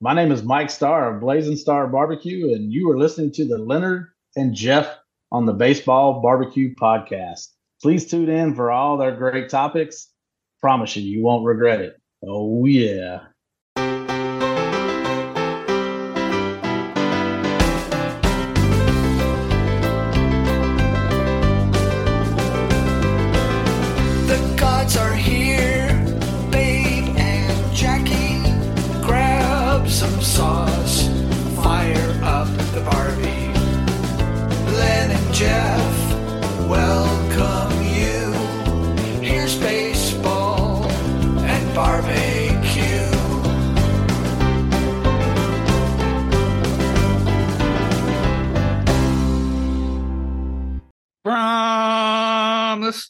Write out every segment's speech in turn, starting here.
My name is Mike Starr of Blazing Star Barbecue, and you are listening to the Leonard and Jeff on the Baseball Barbecue Podcast. Please tune in for all their great topics. Promise you, you won't regret it. Oh, yeah.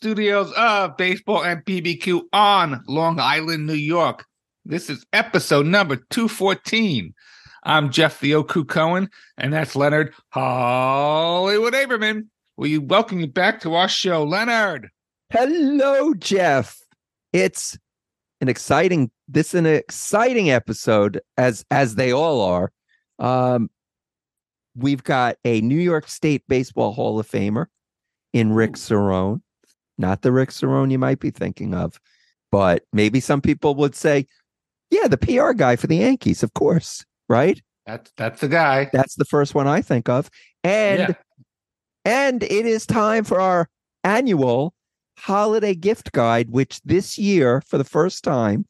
Studios of Baseball and BBQ on Long Island, New York. This is episode number 214. I'm Jeff the Oku Cohen, and that's Leonard Hollywood Aberman. We welcome you back to our show, Leonard. Hello, Jeff. It's an exciting this is an exciting episode as as they all are. Um we've got a New York State Baseball Hall of Famer in Rick Cerrone. Not the Rick Cerrone you might be thinking of, but maybe some people would say, yeah, the PR guy for the Yankees, of course, right? That's that's the guy. That's the first one I think of. And Yeah. and it is time for our annual holiday gift guide, which this year, for the first time,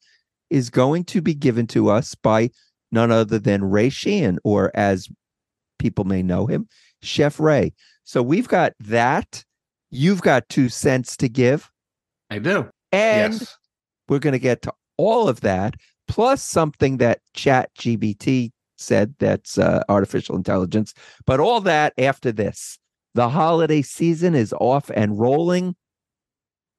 is going to be given to us by none other than Ray Sheehan, or as people may know him, Chef Ray. So we've got that. You've got two cents to give. I do. And yes. we're going to get to all of that, plus something that Chat GBT said that's uh, artificial intelligence. But all that after this. The holiday season is off and rolling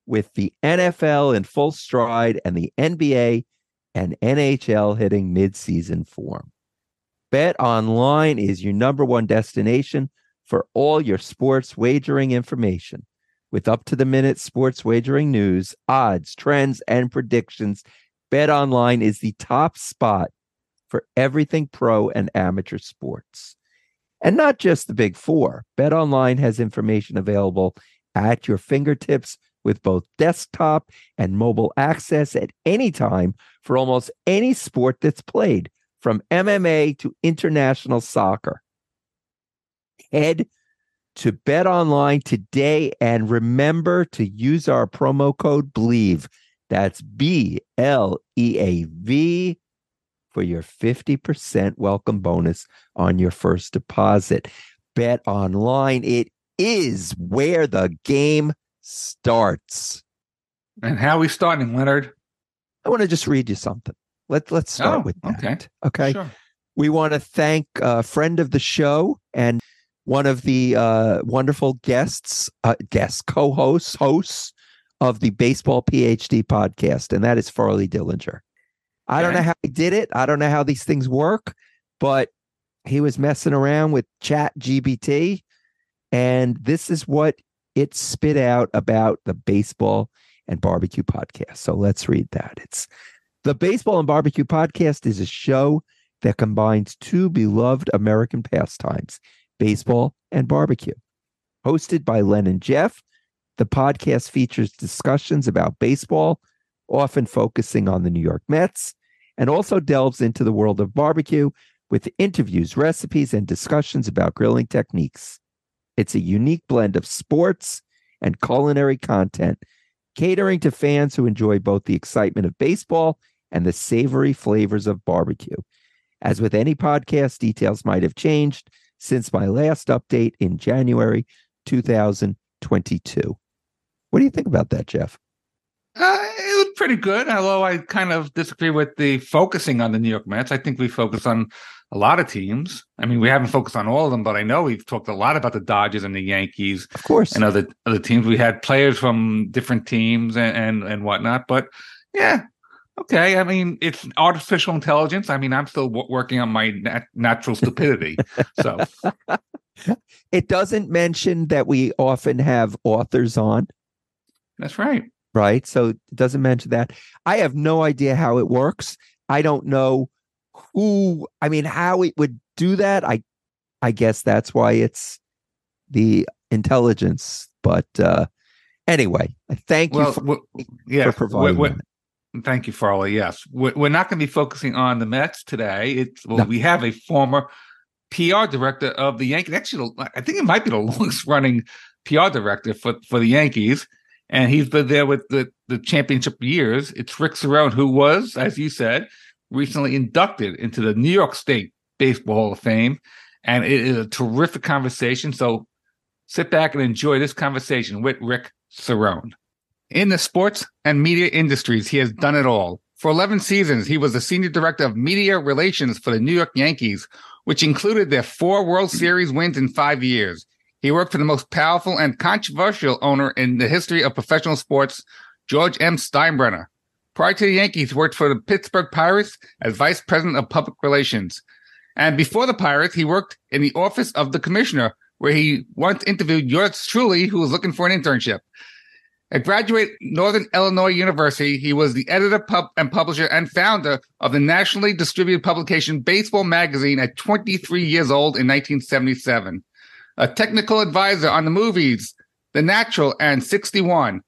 with the NFL in full stride and the NBA and NHL hitting midseason form. Bet Online is your number one destination for all your sports wagering information. With up to the minute sports wagering news, odds, trends, and predictions, BetOnline is the top spot for everything pro and amateur sports. And not just the big four. BetOnline has information available at your fingertips with both desktop and mobile access at any time for almost any sport that's played, from MMA to international soccer. Head to Bet Online today and remember to use our promo code BLEAV. That's B L E A V for your 50% welcome bonus on your first deposit. Bet Online, it is where the game starts. And how are we starting, Leonard? I want to just read you something. Let, let's start Oh, with that. okay. Okay. Sure. We want to thank a friend of the show and one of the uh, wonderful guests, uh, guest co-hosts, hosts of the Baseball PhD podcast, and that is Farley Dillinger. I don't know how he did it. I don't know how these things work, but he was messing around with Chat GBT, and this is what it spit out about the baseball and barbecue podcast. So let's read that. It's the Baseball and Barbecue podcast is a show that combines two beloved American pastimes, baseball and barbecue. Hosted by Len and Jeff, the podcast features discussions about baseball, often focusing on the New York Mets, and also delves into the world of barbecue with interviews, recipes, and discussions about grilling techniques. It's a unique blend of sports and culinary content, catering to fans who enjoy both the excitement of baseball and the savory flavors of barbecue. As with any podcast, details might have changed since my last update in January 2022. What do you think about that, Jeff? Uh, it was pretty good, although I kind of disagree with the focusing on the New York Mets. I think we focus on a lot of teams. I mean, we haven't focused on all of them, but I know we've talked a lot about the Dodgers and the Yankees Of course. and other other teams. We had players from different teams and and, and whatnot, but yeah. Okay, I mean it's artificial intelligence. I mean I'm still w- working on my nat- natural stupidity. so It doesn't mention that we often have authors on, that's right. right? So it doesn't mention that. I have no idea how it works. I don't know who I mean how it would do that. I I guess that's why it's the intelligence. But uh anyway, thank you for, w- yeah, for providing we- we- that. Thank you, Farley. Yes, we're, we're not going to be focusing on the Mets today. It's well, No. we have a former PR director of the Yankees. Actually, I think it might be the longest running PR director for for the Yankees, and he's been there with the the championship years. It's Rick Cerrone, who was, as you said, recently inducted into the New York State Baseball Hall of Fame, and it is a terrific conversation. So sit back and enjoy this conversation with Rick Cerrone. In the sports and media industries, he has done it mm-hmm. all. For 11 seasons, he was the senior director of media relations for the New York Yankees, which included their four World Series wins in five years. He worked for the most powerful and controversial owner in the history of professional sports, George M. Steinbrenner. Prior to the Yankees, he worked for the Pittsburgh Pirates as vice president of public relations. And before the Pirates, he worked in the office of the commissioner, where he once interviewed yours truly, who was looking for an internship. At graduate Northern Illinois University, he was the editor pub- and publisher and founder of the nationally distributed publication Baseball Magazine at 23 years old in 1977. A technical advisor on the movies The Natural and 61.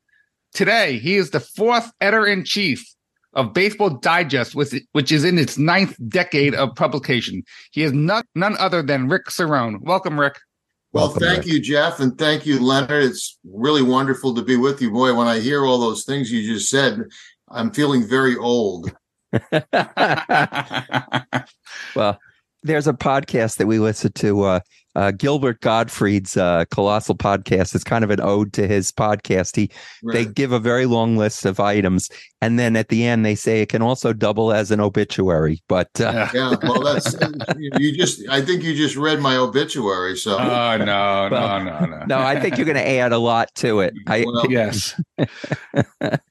Today, he is the fourth editor in chief of Baseball Digest, which, which is in its ninth decade of publication. He is none, none other than Rick Cerrone. Welcome, Rick. Well, Welcome, thank Rick. you, Jeff, and thank you, Leonard. It's really wonderful to be with you. Boy, when I hear all those things you just said, I'm feeling very old. well, there's a podcast that we listen to. Uh, uh, Gilbert Gottfried's uh, colossal podcast. It's kind of an ode to his podcast. He they give a very long list of items, and then at the end they say it can also double as an obituary. But uh, yeah, well, that's you just. I think you just read my obituary, so Oh no, no, no, no. no, I think you're going to add a lot to it. I Well, yes.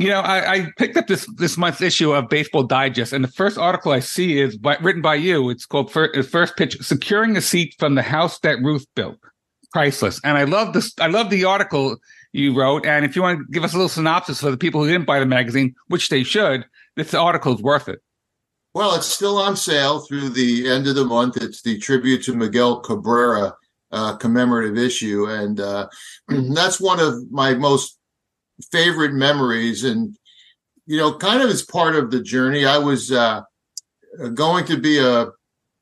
you know, I, I picked up this this month's issue of Baseball Digest, and the first article I see is by, written by you. It's called Fir- First Pitch: Securing a Seat from the House That Ruth Built. Priceless, and I love this. I love the article you wrote. And if you want to give us a little synopsis for the people who didn't buy the magazine, which they should, this article is worth it. Well, it's still on sale through the end of the month. It's the tribute to Miguel Cabrera uh, commemorative issue, and uh, that's one of my most favorite memories. And you know, kind of as part of the journey, I was uh, going to be a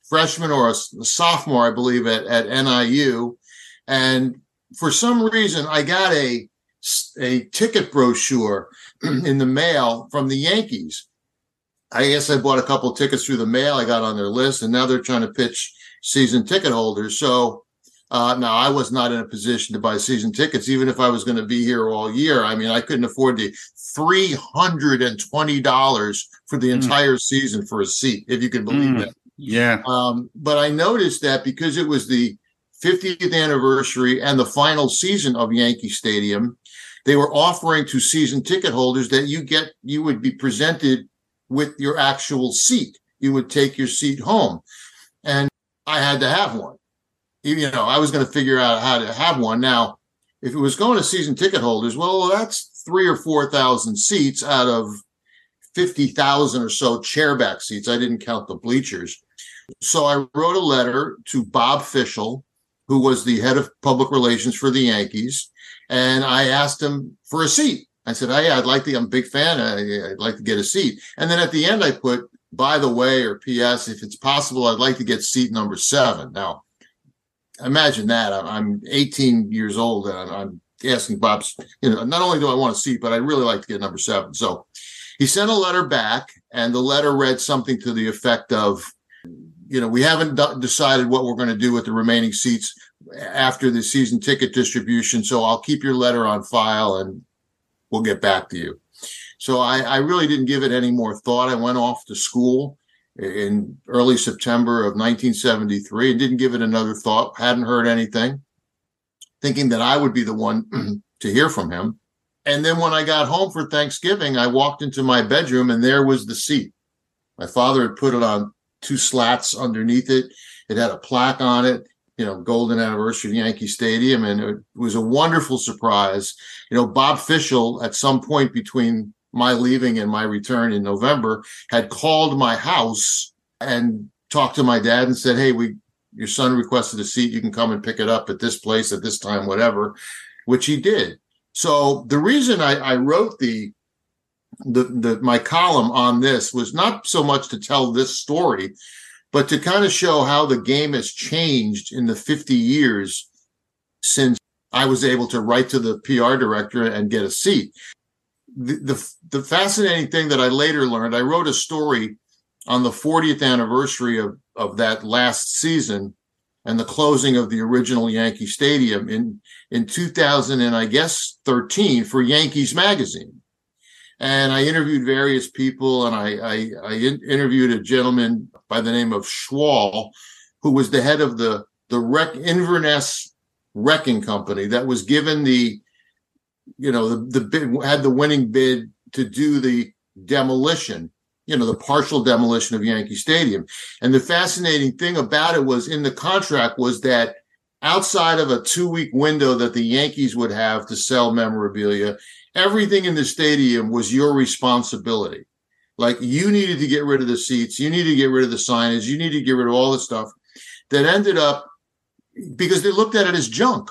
freshman or a, sophomore, I believe, at at NIU, and for some reason, I got a a ticket brochure in the mail from the Yankees. I guess I bought a couple tickets through the mail. I got on their list, and now they're trying to pitch season ticket holders. So uh, now I was not in a position to buy season tickets, even if I was going to be here all year. I mean, I couldn't afford the three hundred and twenty dollars for the Mm. entire season for a seat, if you can believe Mm. that. Yeah. Um, but I noticed that because it was the 50th anniversary and the final season of Yankee Stadium, they were offering to season ticket holders that you get you would be presented with your actual seat. You would take your seat home, and I had to have one. You know, I was going to figure out how to have one. Now, if it was going to season ticket holders, well, that's three or four thousand seats out of fifty thousand or so chairback seats. I didn't count the bleachers. So I wrote a letter to Bob Fishel, who was the head of public relations for the Yankees, and I asked him for a seat. I said, "Hey, I'd like to. I'm a big fan. I, I'd like to get a seat." And then at the end, I put, "By the way," or "P.S. If it's possible, I'd like to get seat number seven. Now, imagine that. I'm, I'm 18 years old, and I'm, asking Bob's. You know, not only do I want a seat, but I'd really like to get number seven. So he sent a letter back, and the letter read something to the effect of, you know, we haven't d- decided what we're going to do with the remaining seats after the season ticket distribution. So I'll keep your letter on file and we'll get back to you. So I, I really didn't give it any more thought. I went off to school in early September of 1973 and didn't give it another thought. Hadn't heard anything, thinking that I would be the one to hear from him. And then when I got home for Thanksgiving, I walked into my bedroom and there was the seat. My father had put it on two slats underneath it. It had a plaque on it, you know, golden anniversary of Yankee Stadium. And it was a wonderful surprise. You know, Bob Fishel at some point between my leaving and my return in November, had called my house and talked to my dad and said, Hey, we, your son requested a seat. You can come and pick it up at this place at this time, whatever, which he did. So the reason I, I wrote the, the, the, my column on this was not so much to tell this story, but to kind of show how the game has changed in the 50 years since I was able to write to the PR director and get a seat. The, the, fascinating thing that I later learned, I wrote a story on the 40th anniversary of, of that last season and the closing of the original Yankee Stadium in, in 2000 and I guess 13 for Yankees Magazine. And I interviewed various people and I, I, I in, interviewed a gentleman by the name of Schwal, who was the head of the, the Wreck Inverness wrecking company that was given the you know the, the bid had the winning bid to do the demolition you know the partial demolition of yankee stadium and the fascinating thing about it was in the contract was that outside of a two week window that the yankees would have to sell memorabilia everything in the stadium was your responsibility like you needed to get rid of the seats you needed to get rid of the signage you needed to get rid of all the stuff that ended up because they looked at it as junk.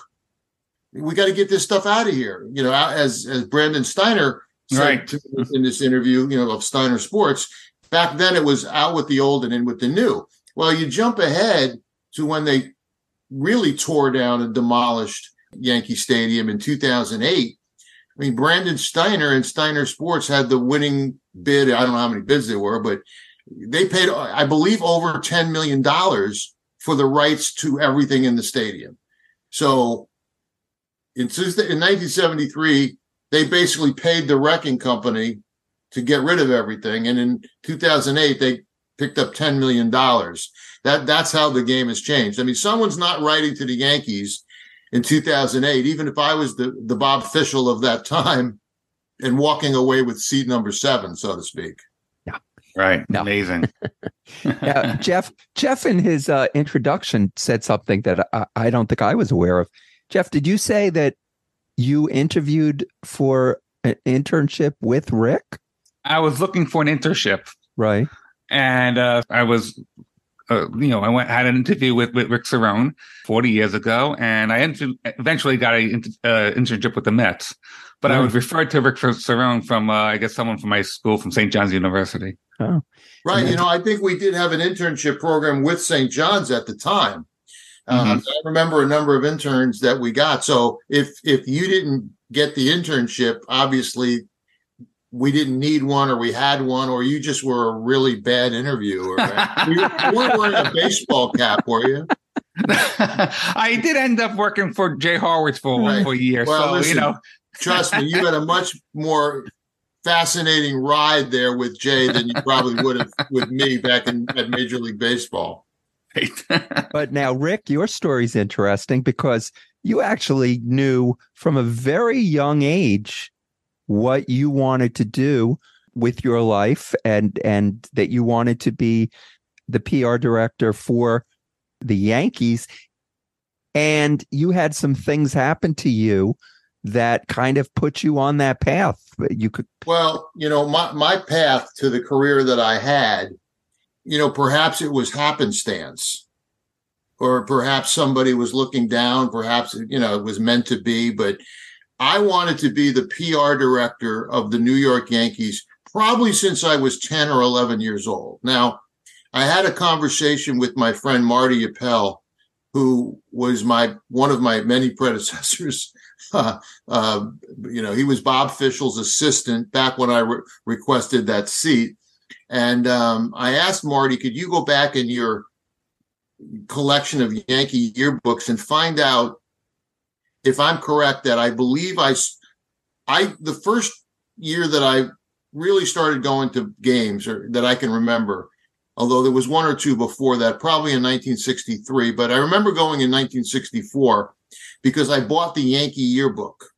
We got to get this stuff out of here. You know, as as Brandon Steiner said Right. to, in this interview, you know, of Steiner Sports. Back then, it was out with the old and in with the new. Well, you jump ahead to when they really tore down and demolished Yankee Stadium in 2008. I mean, Brandon Steiner and Steiner Sports had the winning bid. I don't know how many bids there were, but they paid, I believe, over $10 million for the rights to everything in the stadium. So in, in 1973, they basically paid the wrecking company to get rid of everything. And in 2008, they picked up $10 million. That, that's how the game has changed. I mean, someone's not writing to the Yankees in 2008, even if I was the, the Bob Fishel of that time and walking away with seat number seven, so to speak. Yeah. Right. No. Amazing. Yeah, Jeff. Jeff, in his uh, introduction, said something that I, I don't think I was aware of. Jeff, did you say that you interviewed for an internship with Rick? I was looking for an internship Right. and uh, I was, uh, you know, I went had an interview with, with Rick Cerrone 40 years ago, and I inter- eventually got an uh, internship with the Mets. But I Right. was referred to Rick Cerrone from, uh, I guess, someone from my school from St. John's University. Right. And You know, I think we did have an internship program with St. John's at the time. Um, I remember a number of interns that we got. So if if you didn't get the internship, obviously we didn't need one, or we had one, or you just were a really bad interviewer. you, you weren't wearing a baseball cap, were you? I did end up working for Jay Horwitz for Right. for a year, Well, so listen, you know. Trust me, you had a much more fascinating ride there with Jay than you probably would have with me back in at Major League Baseball. But now, Rick, your story's interesting because you actually knew from a very young age what you wanted to do with your life and and that you wanted to be the PR director for the Yankees. And you had some things happen to you that kind of put you on that path you could Well, you know, my my path to the career that I had, you know, perhaps it was happenstance. Or perhaps somebody was looking down, perhaps you know, it was meant to be, but I wanted to be the PR director of the New York Yankees probably since I was 10 or 11 years old. Now, I had a conversation with my friend Marty Appel, who was my one of my many predecessors uh, you know, he was Bob Fishel's assistant back when I re- requested that seat. And um, I asked Marty, could you go back in your collection of Yankee yearbooks and find out if I'm correct that I believe I, I the first year that I really started going to games or that I can remember, although there was one or two before that, probably in 1963. But I remember going in 1964 because I bought the Yankee yearbook,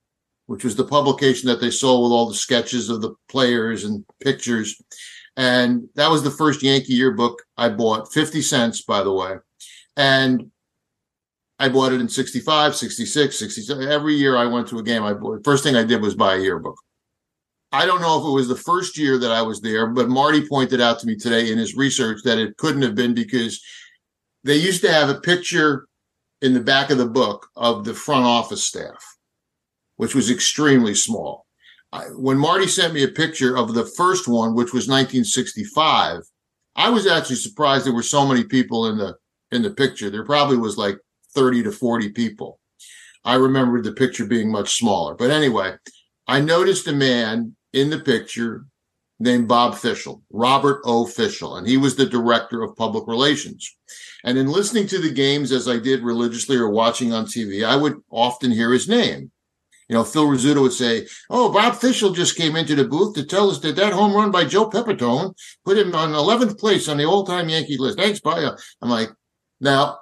which was the publication that they sold with all the sketches of the players and pictures. And that was the first Yankee yearbook I bought, 50 cents, by the way. And I bought it in 65, 66, 67. Every year I went to a game, I bought, first thing I did was buy a yearbook. I don't know if it was the first year that I was there, but Marty pointed out to me today in his research that it couldn't have been because they used to have a picture in the back of the book of the front office staff, which was extremely small. I, when Marty sent me a picture of the first one, which was 1965, I was actually surprised there were so many people in the in the picture. There probably was like 30 to 40 people. I remembered the picture being much smaller. But anyway, I noticed a man in the picture named Bob Fishel, Robert O. Fishel, and he was the director of public relations. And in listening to the games as I did religiously or watching on TV, I would often hear his name. You know, Phil Rizzuto would say, "Oh, Bob Fishel just came into the booth to tell us that that home run by Joe Pepitone put him on 11th place on the all-time Yankee list." Thanks, bye. I'm like, now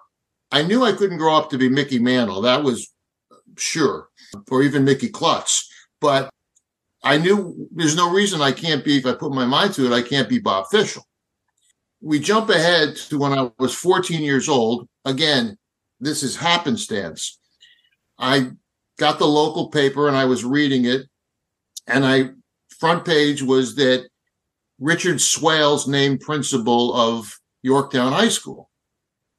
I knew I couldn't grow up to be Mickey Mantle. That was sure, or even Mickey Klutts. But I knew there's no reason I can't be, if I put my mind to it, I can't be Bob Fishel. We jump ahead to when I was 14 years old. Again, this is happenstance. I got the local paper and I was reading it, and I front page was that Richard Swales named principal of Yorktown High School,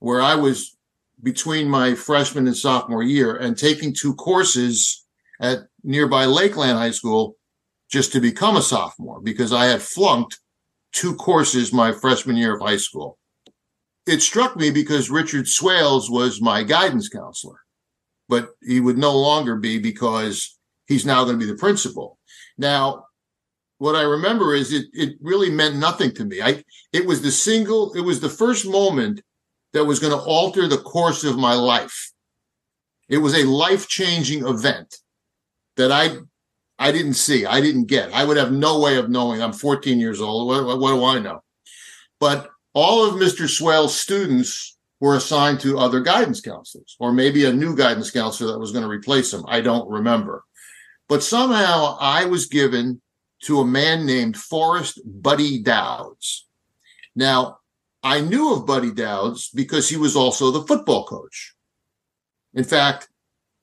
where I was between my freshman and sophomore year and taking two courses at nearby Lakeland High School just to become a sophomore because I had flunked two courses my freshman year of high school. It struck me because Richard Swales was my guidance counselor, but he would no longer be because he's now going to be the principal. Now, what I remember is it it really meant nothing to me. I it was the single, it was the first moment that was going to alter the course of my life. It was a life-changing event that I I didn't see. I didn't get. I would have no way of knowing. I'm 14 years old. What, what do I know? But all of Mr. Swell's students were assigned to other guidance counselors, or maybe a new guidance counselor that was going to replace him. I don't remember. But somehow I was given to a man named Forrest Buddy Douds. Now, I knew of Buddy Douds because he was also the football coach. In fact,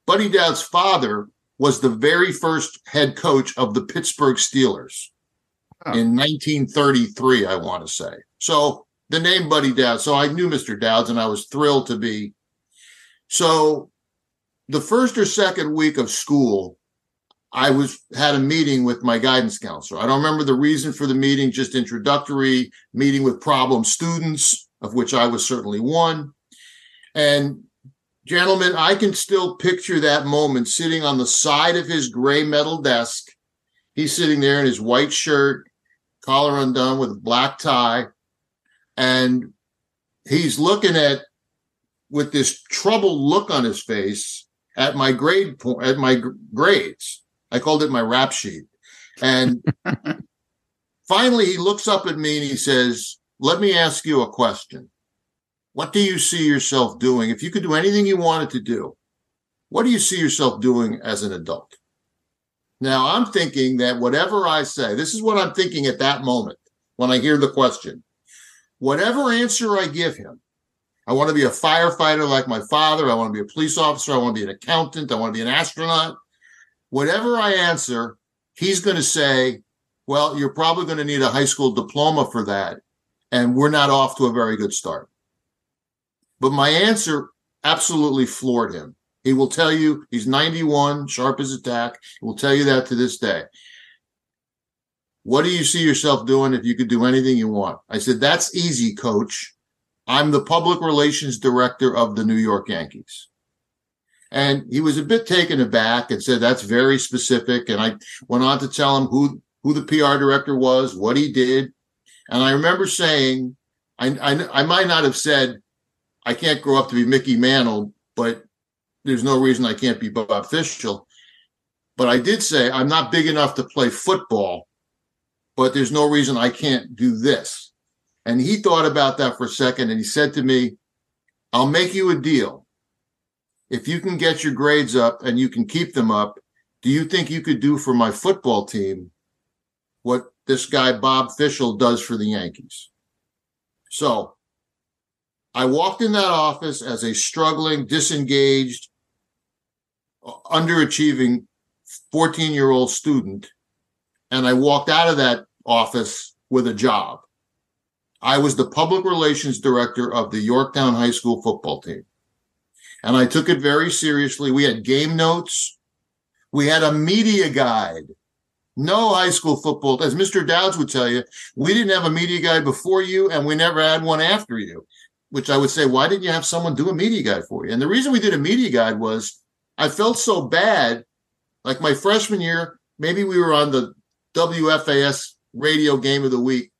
Buddy Douds' father was the very first head coach of the Pittsburgh Steelers Oh. in 1933, I want to say. So the name Buddy Douds. So I knew Mr. Douds and I was thrilled to be. So the first or second week of school, I was had a meeting with my guidance counselor. I don't remember the reason for the meeting, just introductory meeting with problem students, of which I was certainly one. And gentlemen, I can still picture that moment sitting on the side of his gray metal desk. He's sitting there in his white shirt, collar undone with a black tie, and he's looking at with this troubled look on his face at my grade point at my gr- grades. I called it my rap sheet. And finally he looks up at me and he says, "Let me ask you a question." What do you see yourself doing? If you could do anything you wanted to do, what do you see yourself doing as an adult? Now, I'm thinking that whatever I say, this is what I'm thinking at that moment when I hear the question. Whatever answer I give him, I want to be a firefighter like my father. I want to be a police officer. I want to be an accountant. I want to be an astronaut. Whatever I answer, he's going to say, Well, you're probably going to need a high school diploma for that. And we're not off to a very good start. But my answer absolutely floored him. He will tell you he's 91, sharp as a tack. He will tell you that to this day. What do you see yourself doing if you could do anything you want? I said, That's easy, coach. I'm the public relations director of the New York Yankees. And he was a bit taken aback and said, That's very specific. And I went on to tell him who, who the PR director was, what he did. And I remember saying, I, I, I might not have said, I can't grow up to be Mickey Mantle, but there's no reason I can't be Bob Fishel. But I did say I'm not big enough to play football, but there's no reason I can't do this. And he thought about that for a second and he said to me, I'll make you a deal. If you can get your grades up and you can keep them up, do you think you could do for my football team what this guy Bob Fishel does for the Yankees? So I walked in that office as a struggling, disengaged, underachieving 14 year old student and I walked out of that office with a job. I was the public relations director of the Yorktown High School football team. And I took it very seriously. We had game notes. We had a media guide. No high school football, as Mr. Douds would tell you, we didn't have a media guide before you, and we never had one after you. Which I would say, why didn't you have someone do a media guide for you? And the reason we did a media guide was I felt so bad. Like my freshman year, maybe we were on the WFAS radio game of the week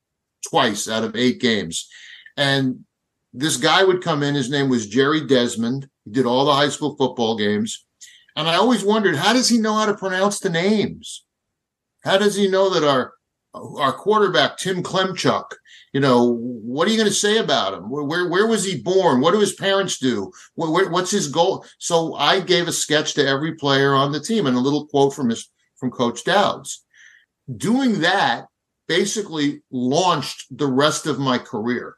twice out of eight games. And this guy would come in. His name was Jerry Desmond. He did all the high school football games. And I always wondered, how does he know how to pronounce the names? How does he know that our our quarterback Tim Klemchuk, you know, what are you going to say about him? Where, where, where was he born? What do his parents do? Where, where, what's his goal? So I gave a sketch to every player on the team and a little quote from his from Coach Douds. Doing that basically launched the rest of my career.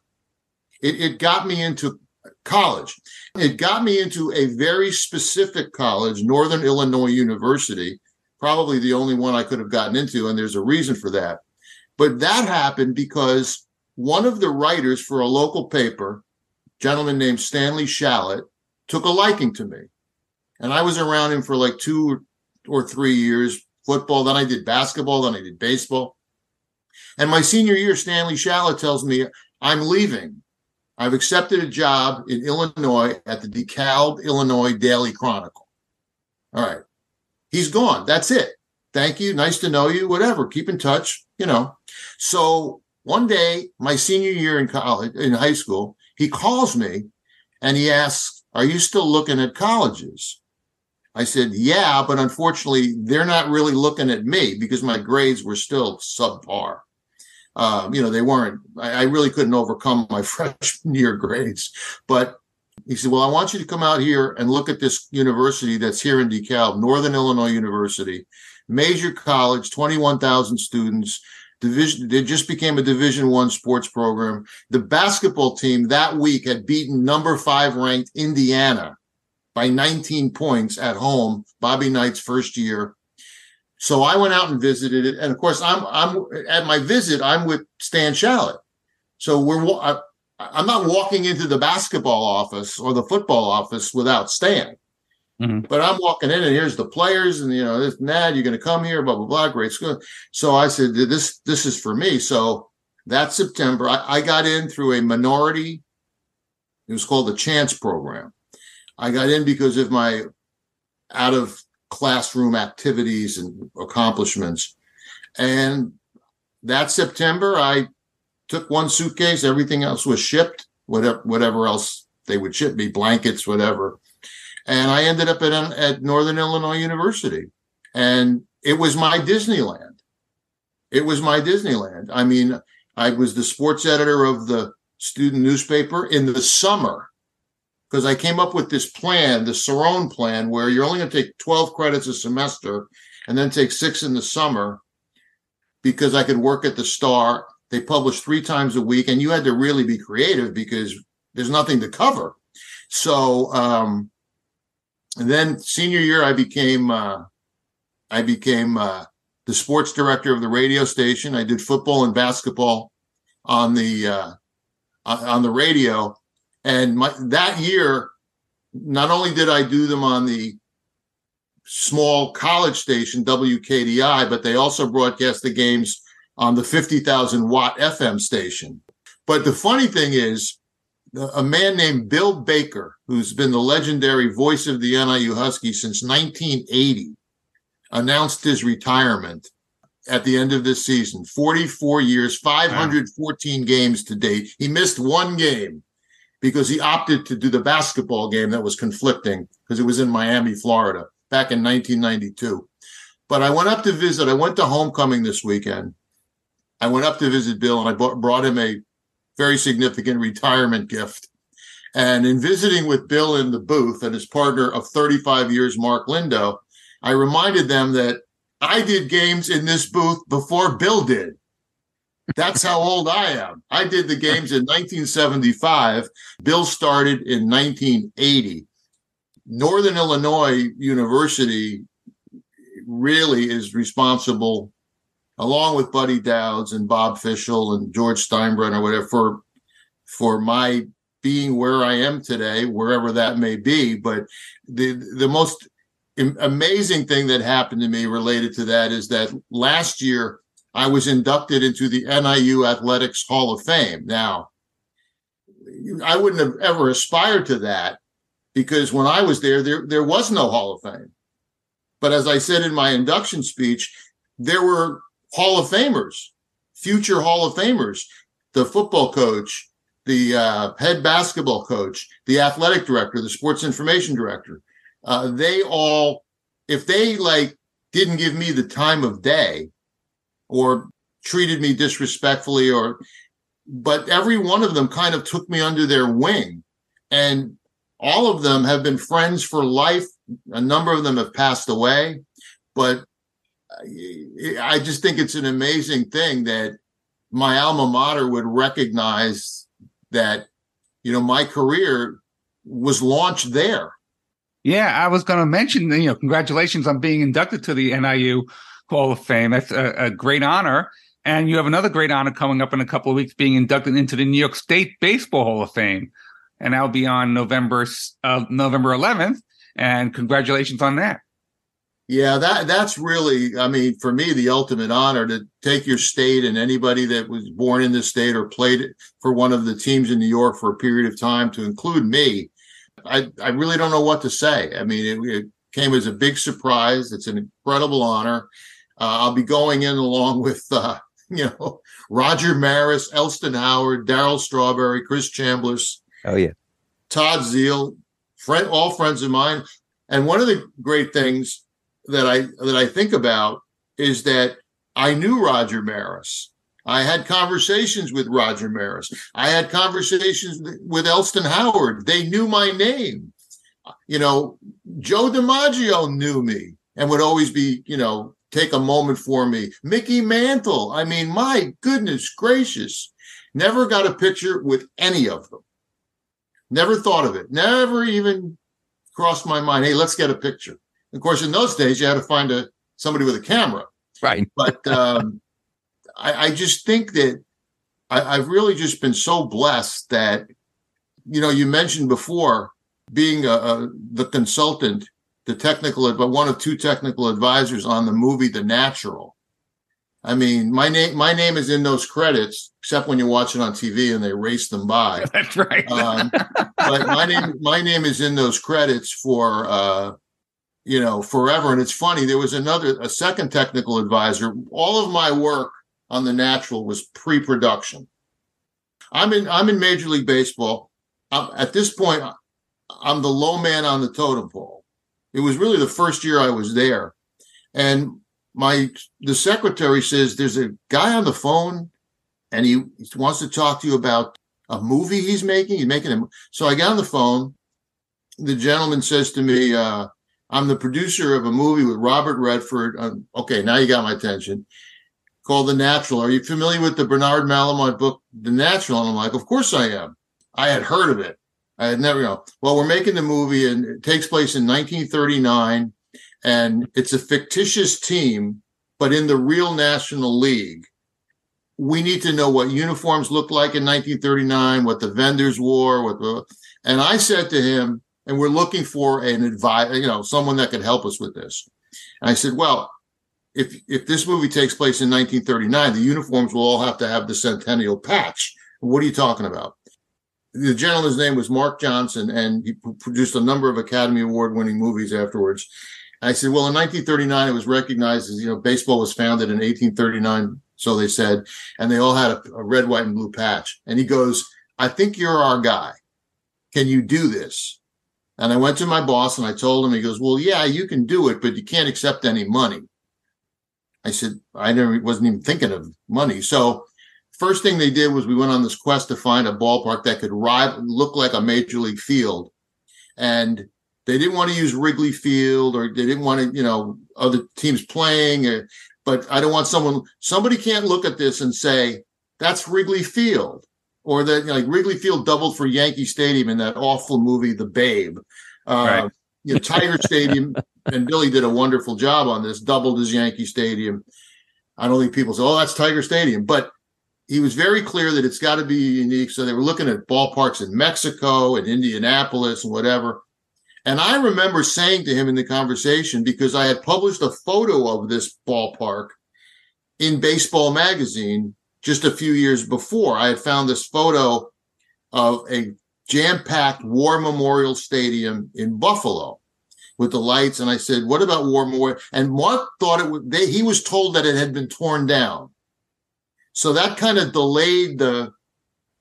It, it got me into college. It got me into a very specific college, Northern Illinois University, probably the only one I could have gotten into, and there's a reason for that. But that happened because one of the writers for a local paper, gentleman named Stanley Shallett, took a liking to me. And I was around him for like two or three years football, then I did basketball, then I did baseball. And my senior year, Stanley Shallett tells me I'm leaving. I've accepted a job in Illinois at the DeKalb, Illinois Daily Chronicle. All right. He's gone. That's it. Thank you. Nice to know you. Whatever. Keep in touch, you know. So one day, my senior year in college, in high school, he calls me and he asks, Are you still looking at colleges? I said, Yeah, but unfortunately, they're not really looking at me because my grades were still subpar um, you know, they weren't, I, I really couldn't overcome my freshman year grades. But he said, Well, I want you to come out here and look at this university that's here in DeKalb, Northern Illinois University, major college, 21,000 students. Division, they just became a Division One sports program. The basketball team that week had beaten number five ranked Indiana by 19 points at home. Bobby Knight's first year, so I went out and visited it, and of course, I'm I'm at my visit. I'm with Stan Shallett. So we're I, I'm not walking into the basketball office or the football office without Stan. Mm-hmm. But I'm walking in, and here's the players, and you know this and that. You're going to come here, blah blah blah. Great school. So I said, this this is for me. So that September, I, I got in through a minority. It was called the Chance Program. I got in because of my out of classroom activities and accomplishments. And that September, I took one suitcase, everything else was shipped, whatever, whatever else they would ship me, blankets, whatever. And I ended up at, at Northern Illinois University. And it was my Disneyland. It was my Disneyland. I mean, I was the sports editor of the student newspaper in the summer because I came up with this plan, the Cerrone plan, where you're only going to take 12 credits a semester and then take six in the summer because I could work at the Star. They publish three times a week, and you had to really be creative because there's nothing to cover. So, um, and then senior year, I became uh, I became uh, the sports director of the radio station. I did football and basketball on the uh, on the radio and my, that year, not only did I do them on the small college station WKDI, but they also broadcast the games on the 50,000 watt FM station. But the funny thing is, a man named Bill Baker, who's been the legendary voice of the NIU Huskies since 1980, announced his retirement at the end of this season 44 years, 514 wow. games to date. He missed one game because he opted to do the basketball game that was conflicting because it was in Miami, Florida, back in 1992. But I went up to visit. I went to homecoming this weekend. I went up to visit Bill and I brought him a very significant retirement gift. And in visiting with Bill in the booth and his partner of 35 years, Mark Lindo, I reminded them that I did games in this booth before Bill did. That's how old I am. I did the games in 1975. Bill started in 1980. Northern Illinois University really is responsible along with Buddy Douds and Bob Fishel and George Steinbrenner, whatever, for for my being where I am today, wherever that may be. But the the most amazing thing that happened to me related to that is that last year I was inducted into the NIU Athletics Hall of Fame. Now, I wouldn't have ever aspired to that because when I was there, there there was no Hall of Fame. But as I said in my induction speech, there were Hall of Famers, future Hall of Famers, the football coach, the uh, head basketball coach, the athletic director, the sports information director. Uh, they all, if they like didn't give me the time of day or treated me disrespectfully or but every one of them kind of took me under their wing. And all of them have been friends for life. A number of them have passed away but i just think it's an amazing thing that my alma mater would recognize that you know my career was launched there. Yeah, I was going to mention, you know, congratulations on being inducted to the NIU Hall of Fame. That's a, a great honor. And you have another great honor coming up in a couple of weeks, being inducted into the New York State Baseball Hall of Fame, and that'll be on November uh, November 11th. And congratulations on that. Yeah, that that's really, I mean, for me, the ultimate honor to take your state and anybody that was born in this state or played for one of the teams in New York for a period of time, to include me. I, I really don't know what to say. I mean, it, it came as a big surprise. It's an incredible honor. Uh, I'll be going in along with, uh, you know, Roger Maris, Elston Howard, Darryl Strawberry, Chris Chambliss, Oh yeah. Todd Zeile, friend, all friends of mine. And one of the great things that I that I think about is that I knew Roger Maris. I had conversations with Roger Maris. I had conversations with Elston Howard. They knew my name. You know, Joe DiMaggio knew me and would always be, you know, take a moment for me. Mickey Mantle. I mean, my goodness gracious. Never got a picture with any of them. Never thought of it. Never even crossed my mind. Hey, let's get a picture. Of course, in those days, you had to find a somebody with a camera. Right. But um, I, I just think that I, I've really just been so blessed that, you know, you mentioned before being a, a, the consultant, the technical, but one of two technical advisors on the movie The Natural. I mean, my name my name is in those credits, except when you watch it on TV and they race them by. That's right. Um, but my name my name is in those credits for uh, you know forever. And it's funny. There was another a second technical advisor. All of my work on the natural was pre-production. I'm in I'm in Major League Baseball. I'm, at this point, I'm the low man on the totem pole. It was really the first year I was there, and my the secretary says there's a guy on the phone, and he wants to talk to you about a movie he's making. He's making a so I get on the phone. The gentleman says to me, uh, "I'm the producer of a movie with Robert Redford." Um, okay, now you got my attention. Called The Natural. Are you familiar with the Bernard Malamud book, The Natural? And I'm like, "Of course I am. I had heard of it. I had never, you know. Well, we're making the movie, and it takes place in 1939, and it's a fictitious team, but in the real National League." we need to know what uniforms looked like in 1939, what the vendors wore, what the, and I said to him, and we're looking for an advisor, you know, someone that could help us with this. And I said, well, if if this movie takes place in 1939, the uniforms will all have to have the centennial patch. What are you talking about? The gentleman's name was Mark Johnson, and he produced a number of Academy Award winning movies afterwards. I said, well, in 1939, it was recognized as, you know, baseball was founded in 1839 so they said, and they all had a, a, red, white, and blue patch. And he goes, I think you're our guy. Can you do this? And I went to my boss and I told him, he goes, Well, yeah, you can do it, but you can't accept any money. I said, I never wasn't even thinking of money. So first thing they did was we went on this quest to find a ballpark that could rival, look like a major league field. And they didn't want to use Wrigley Field or they didn't want to, you know, other teams playing. Or, but I don't want someone, somebody can't look at this and say, that's Wrigley Field. Or that, you know, like Wrigley Field doubled for Yankee Stadium in that awful movie, The Babe. Uh, Right. you know, Tiger Stadium, and Billy did a wonderful job on this, doubled as Yankee Stadium. I don't think people say, "Oh, that's Tiger Stadium," but he was very clear that it's got to be unique. So they were looking at ballparks in Mexico and Indianapolis and whatever. And I remember saying to him in the conversation because I had published a photo of this ballpark in Baseball Magazine just a few years before. I had found this photo of a jam-packed War Memorial Stadium in Buffalo with the lights. And I said, "What about War Memorial?" And Mark thought it would. They, he was told that it had been torn down, so that kind of delayed the,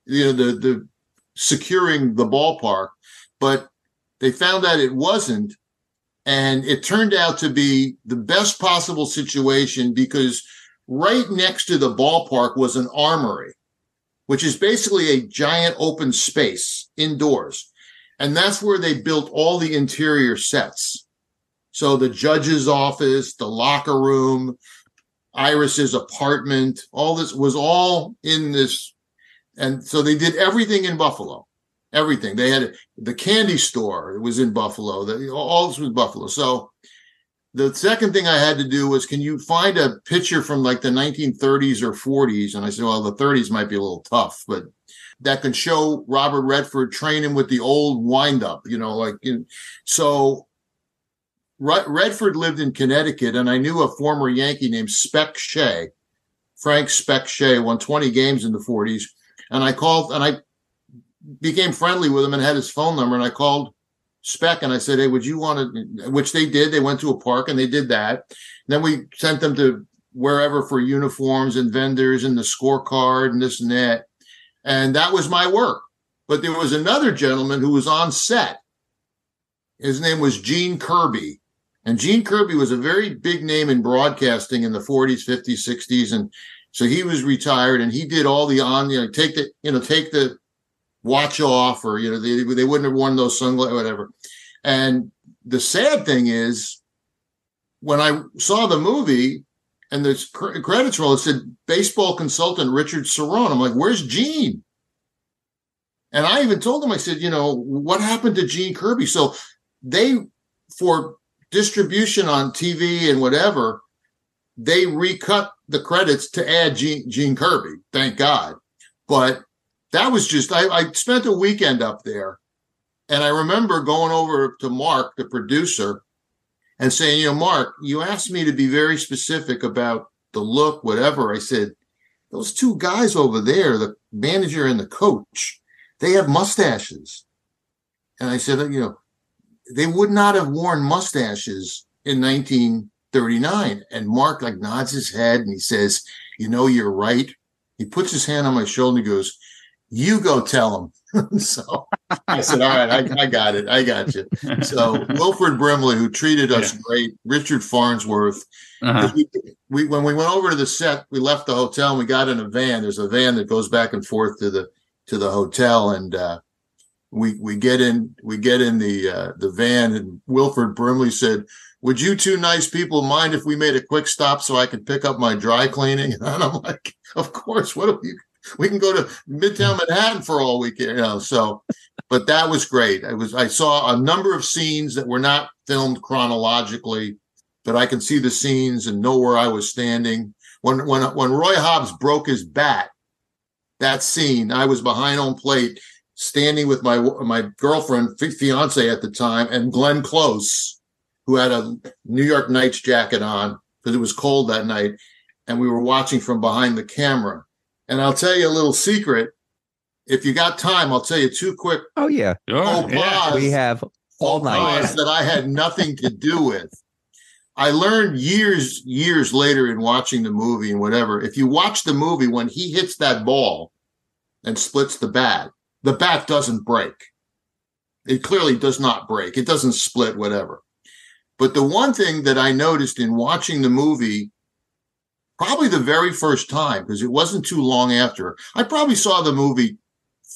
you know, the the securing the ballpark. But they found out it wasn't, and it turned out to be the best possible situation because right next to the ballpark was an armory which is basically a giant open space indoors. And that's where they built all the interior sets. So the judge's office, the locker room, Iris's apartment, all this was all in this. And so they did everything in Buffalo. Everything. They had the candy store, it was in Buffalo. The, all this was Buffalo. So the second thing I had to do was, can you find a picture from like the 1930s or 40s? And I said, well, the 30s might be a little tough, but that can show Robert Redford training with the old windup, you know, like in, so. Redford lived in Connecticut, and I knew a former Yankee named Spec Shea. Frank Spec Shea won 20 games in the 40s, and I called and I became friendly with him and had his phone number. And I called Spec and I said, Hey, would you want to? Which they did. They went to a park and they did that. Then we sent them to wherever for uniforms and vendors and the scorecard and this and that. And that was my work. But there was another gentleman who was on set. His name was Gene Kirby. And Gene Kirby was a very big name in broadcasting in the 40s, 50s, 60s. And so he was retired and he did all the on, you know, take the, you know, take the watch off or you know they, they wouldn't have worn those sunglasses whatever. And the sad thing is when i saw the movie and the credits roll it said baseball consultant richard Cerrone. I'm like where's gene? And i even told him i said you know what happened to gene kirby? So they for distribution on tv and whatever they recut the credits to add gene, gene kirby thank god but that was just I, I spent a weekend up there and I remember going over to Mark, the producer, and saying, you know, Mark, you asked me to be very specific about the look, whatever. I said, those two guys over there, the manager and the coach, they have mustaches. And I said, you know, they would not have worn mustaches in 1939. And Mark like nods his head and he says, you know, you're right. He puts his hand on my shoulder and he goes, you go tell him." so I said, all right, I, I, got it. I got you. So Wilford Brimley, who treated us yeah. great, Richard Farnsworth. Uh-huh. We, we, when we went over to the set, we left the hotel and we got in a van. There's a van that goes back and forth to the to the hotel, and uh, we we get in we get in the uh, the van, and Wilford Brimley said, "Would you two nice people mind if we made a quick stop so I could pick up my dry cleaning?" And I'm like, "Of course. What do you?" we can go to Midtown Manhattan for all weekend, you know. So, but that was great. I was I saw a number of scenes that were not filmed chronologically, but I can see the scenes and know where I was standing. When when when Roy Hobbs broke his bat, that scene, I was behind home plate, standing with my my girlfriend, fiance at the time, and Glenn Close, who had a New York Knights jacket on because it was cold that night, and we were watching from behind the camera and I'll tell you a little secret. If you got time, I'll tell you two quick. Oh yeah, oh, yeah. we have all night that I had nothing to do with. I learned years, years later in watching the movie and whatever. If you watch the movie, when he hits that ball and splits the bat, the bat doesn't break. It clearly does not break. It doesn't split, whatever. But the one thing that I noticed in watching the movie probably the very first time because it wasn't too long after. I probably saw the movie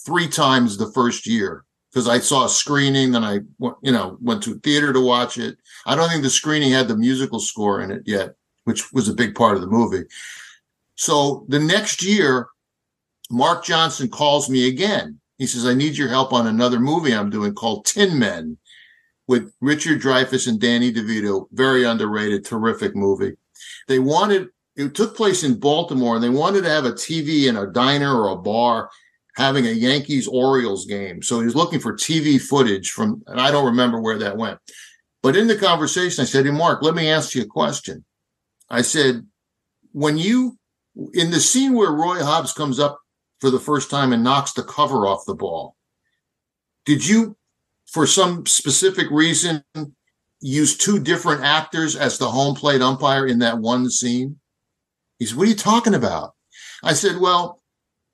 three times the first year because I saw a screening, then I you know went to a theater to watch it. I don't think the screening had the musical score in it yet, which was a big part of the movie. So the next year, Mark Johnson calls me again. He says, "I need your help on another movie I'm doing called Tin Men." With Richard Dreyfuss and Danny DeVito, very underrated, terrific movie. They wanted it took place in Baltimore, and they wanted to have a TV in a diner or a bar having a Yankees Orioles game. So he was looking for TV footage from, and I don't remember where that went. But in the conversation, I said, Hey, Mark, let me ask you a question. I said, when you, in the scene where Roy Hobbs comes up for the first time and knocks the cover off the ball, did you, for some specific reason, use two different actors as the home plate umpire in that one scene? He said, What are you talking about? I said, Well,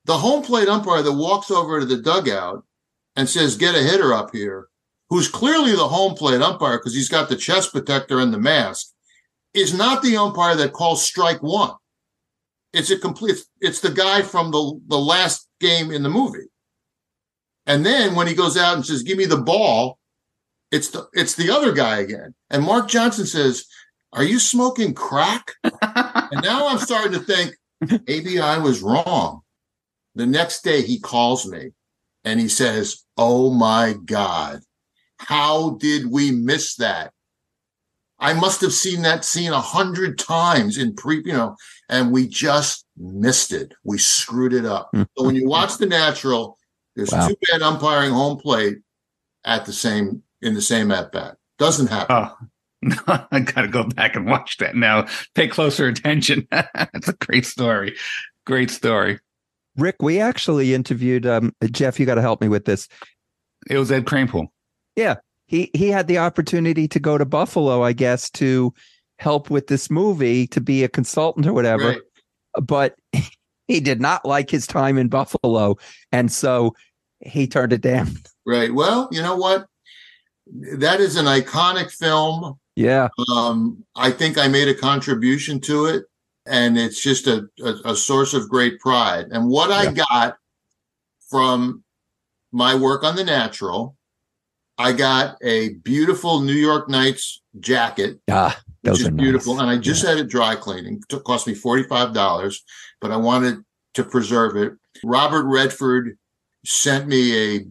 the home plate umpire that walks over to the dugout and says, Get a hitter up here, who's clearly the home plate umpire because he's got the chest protector and the mask, is not the umpire that calls strike one. It's a complete, it's the guy from the, the last game in the movie. And then when he goes out and says, Give me the ball, it's the it's the other guy again. And Mark Johnson says, Are you smoking crack? and now I'm starting to think maybe I was wrong. The next day he calls me and he says, Oh my God, how did we miss that? I must have seen that scene a hundred times in pre, you know, and we just missed it. We screwed it up. so when you watch the natural, there's Wow. two bad umpiring home plate at the same in the same at bat. Doesn't happen. Oh, I got to go back and watch that now. Pay closer attention. That's a great story. Great story. Rick, we actually interviewed um, Jeff. You got to help me with this. It was Ed Kranepool. He he had the opportunity to go to Buffalo, I guess, to help with this movie, to be a consultant or whatever. Right. But he did not like his time in Buffalo, and so he turned it down. Right. Well, you know what? That is an iconic film. Yeah, Um, I think I made a contribution to it, and it's just a, a, a source of great pride. And what I got from my work on the natural, I got a beautiful New York Knights jacket, ah, which is are nice. beautiful. And I just had it dry cleaning. It cost me $45, but I wanted to preserve it. Robert Redford sent me a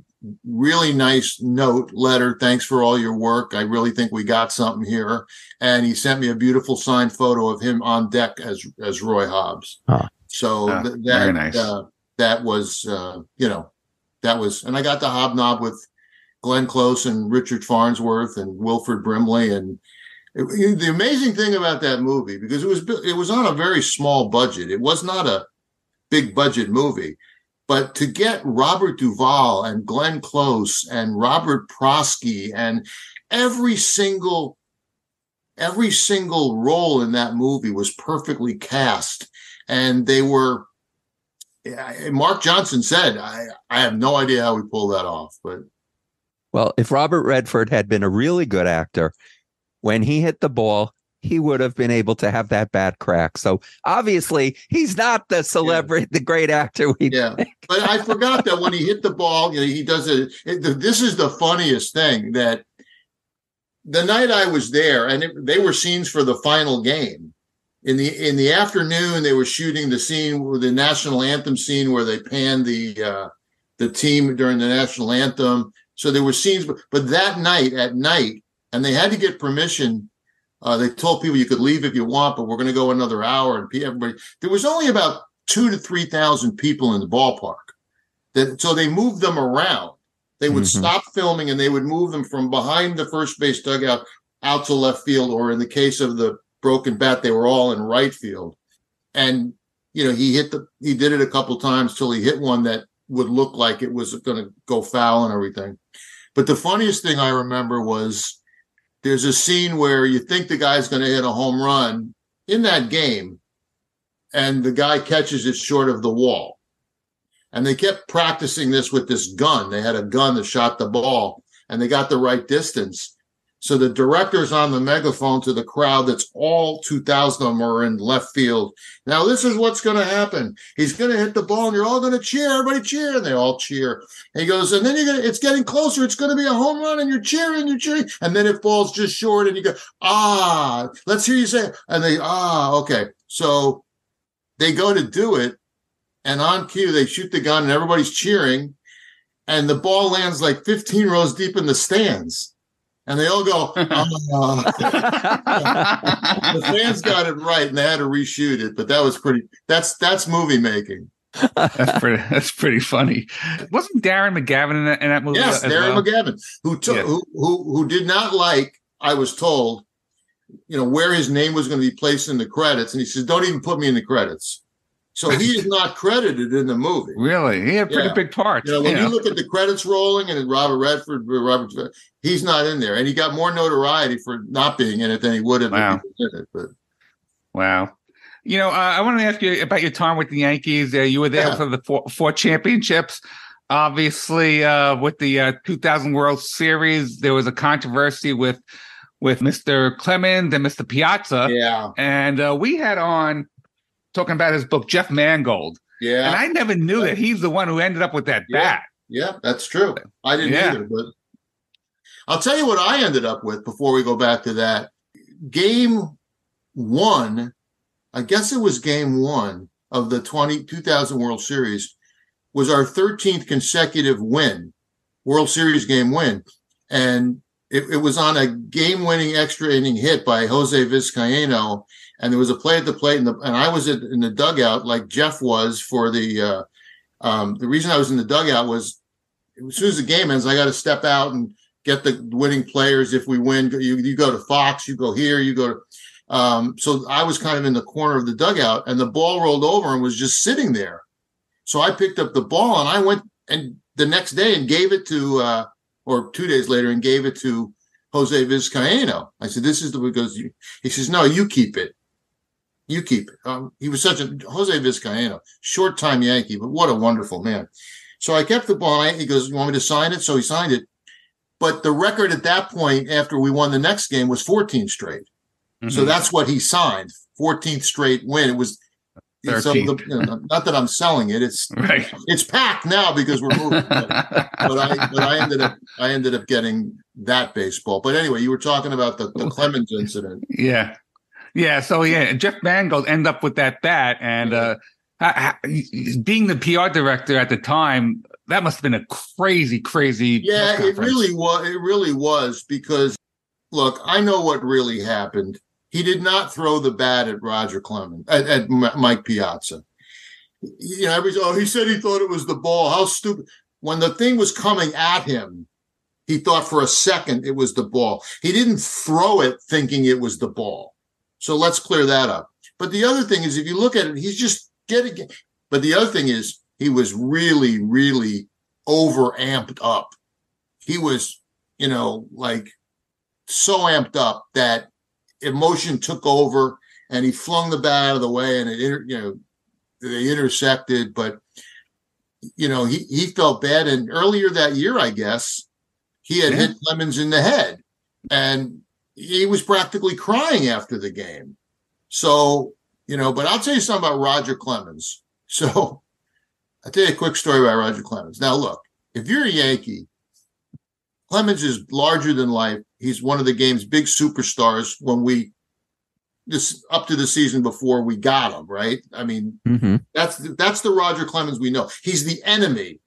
really nice note letter. Thanks for all your work. I really think we got something here. And he sent me a beautiful signed photo of him on deck as as Roy Hobbs. So Ah, th- very that nice. uh, that was uh, you know that was, and I got to hobnob with Glenn Close and Richard Farnsworth and Wilford Brimley. And. it- the amazing thing about that movie, because it was it was on a very small budget, it was not a big budget movie, but to get Robert Duvall and Glenn Close and Robert Prosky and every single every single role in that movie was perfectly cast. And they were Mark Johnson said I I have no idea how we pulled that off but Well, if Robert Redford had been a really good actor, when he hit the ball, he would have been able to have that bat crack. So obviously, he's not the celebrity, the great actor we. yeah but I forgot that when he hit the ball you know he does it, it this is the funniest thing that the night I was there and it, they were scenes for the final game in the in the afternoon they were shooting the scene with the national anthem scene where they panned the uh the team during the national anthem so there were scenes but, but that night at night and they had to get permission uh they told people you could leave if you want but we're going to go another hour and everybody there was only about two to three thousand people in the ballpark that so they moved them around they would Mhm. stop filming and they would move them from behind the first base dugout out to left field, or in the case of the broken bat, they were all in right field. And you know, he hit the he did it a couple times till he hit one that would look like it was going to go foul and everything. But the funniest thing I remember was there's a scene where you think the guy's going to hit a home run in that game, and the guy catches it short of the wall. And they kept practicing this with this gun. They had a gun that shot the ball and they got the right distance. So the director's on the megaphone to the crowd that's all 2,000 of them are in left field. Now, this is what's going to happen. He's going to hit the ball and you're all going to cheer. Everybody cheer. And they all cheer. And he goes, and then you're going to, it's getting closer. It's going to be a home run and you're cheering, you're cheering. And then it falls just short and you go, ah, let's hear you say. And they, ah, okay. So they go to do it. And on cue, they shoot the gun and everybody's cheering. And the ball lands like 15 rows deep in the stands. And they all go. "Oh." the fans got it right, and they had to reshoot it. But that was pretty. That's that's movie making. that's pretty. That's pretty funny. Wasn't Darren McGavin in that, in that movie? Yes, as Darren well? McGavin, who took Yeah. who, who who did not like. I was told, you know, where his name was going to be placed in the credits, and he says, "Don't even put me in the credits." So he is not credited in the movie. Really? He had a pretty Yeah. big parts. You know, when you you look at the credits rolling and Robert Redford, Robert, he's not in there, and he got more notoriety for not being in it than he would have Wow. if he was in it. But Wow. You know, uh, I want to ask you about your time with the Yankees. Uh, you were there Yeah. for the four, four championships. Obviously, uh, with the uh, 2000 World Series, there was a controversy with with Mr. Clemens and Mr. Piazza, yeah, and uh, we had on talking about his book Jeff Mangold, yeah, and I never knew that he's the one who ended up with that Yeah. bat. yeah, that's true. I didn't Yeah. either, but I'll tell you what I ended up with before we go back to that. Game one, I guess it was game one of the 20, 2000 World Series, was our 13th consecutive win, World Series game win. And it, it was on a game winning extra inning hit by Jose Vizcaino. And there was a play at the plate, and, the, and I was in the dugout like Jeff was for the. Uh, um, the reason I was in the dugout was as soon as the game ends, I got to step out and get the winning players. If we win, you, you go to Fox, you go here, you go to. Um, so I was kind of in the corner of the dugout, and the ball rolled over and was just sitting there. So I picked up the ball and I went and the next day and gave it to, uh, or two days later, and gave it to Jose Vizcaino. I said, "This is the because. He says, "No, you keep it. You keep it." Um, he was such a Jose Vizcaino, short time Yankee, but what a wonderful man. So I kept the ball. He goes, "You want me to sign it?" So he signed it. But the record at that point, after we won the next game, was 14 straight. So Mhm. that's what he signed. 14th straight win. It was. So the, 13th. you know, not that I'm selling it. It's right. it's packed now because we're moving. but I but I ended up I ended up getting that baseball. But anyway, you were talking about the, the Clemens incident. Yeah. Yeah. So yeah, Jeff Mangold end up with that bat, and uh, being the PR director at the time, that must have been a crazy, crazy. Yeah, it really was. It really was because look, I know what really happened. He did not throw the bat at Roger Clemens at, at Mike Piazza. You know, everybody's oh, he said he thought it was the ball. How stupid! When the thing was coming at him, he thought for a second it was the ball. He didn't throw it thinking it was the ball. So let's clear that up. But the other thing is, if you look at it, he's just getting. But the other thing is, he was really, really over amped up. He was, you know, like so amped up that emotion took over and he flung the bat out of the way and it, inter- you know, they intersected. But, you know, he, he felt bad. And earlier that year, I guess, he had Yeah. hit Lemons in the head and he was practically crying after the game. So, you know, but I'll tell you something about Roger Clemens. So I'll tell you a quick story about Roger Clemens. Now, look, if you're a Yankee, Clemens is larger than life. He's one of the game's big superstars when we this up to the season before we got him, right? I mean, Mhm. that's that's the Roger Clemens we know. He's the enemy.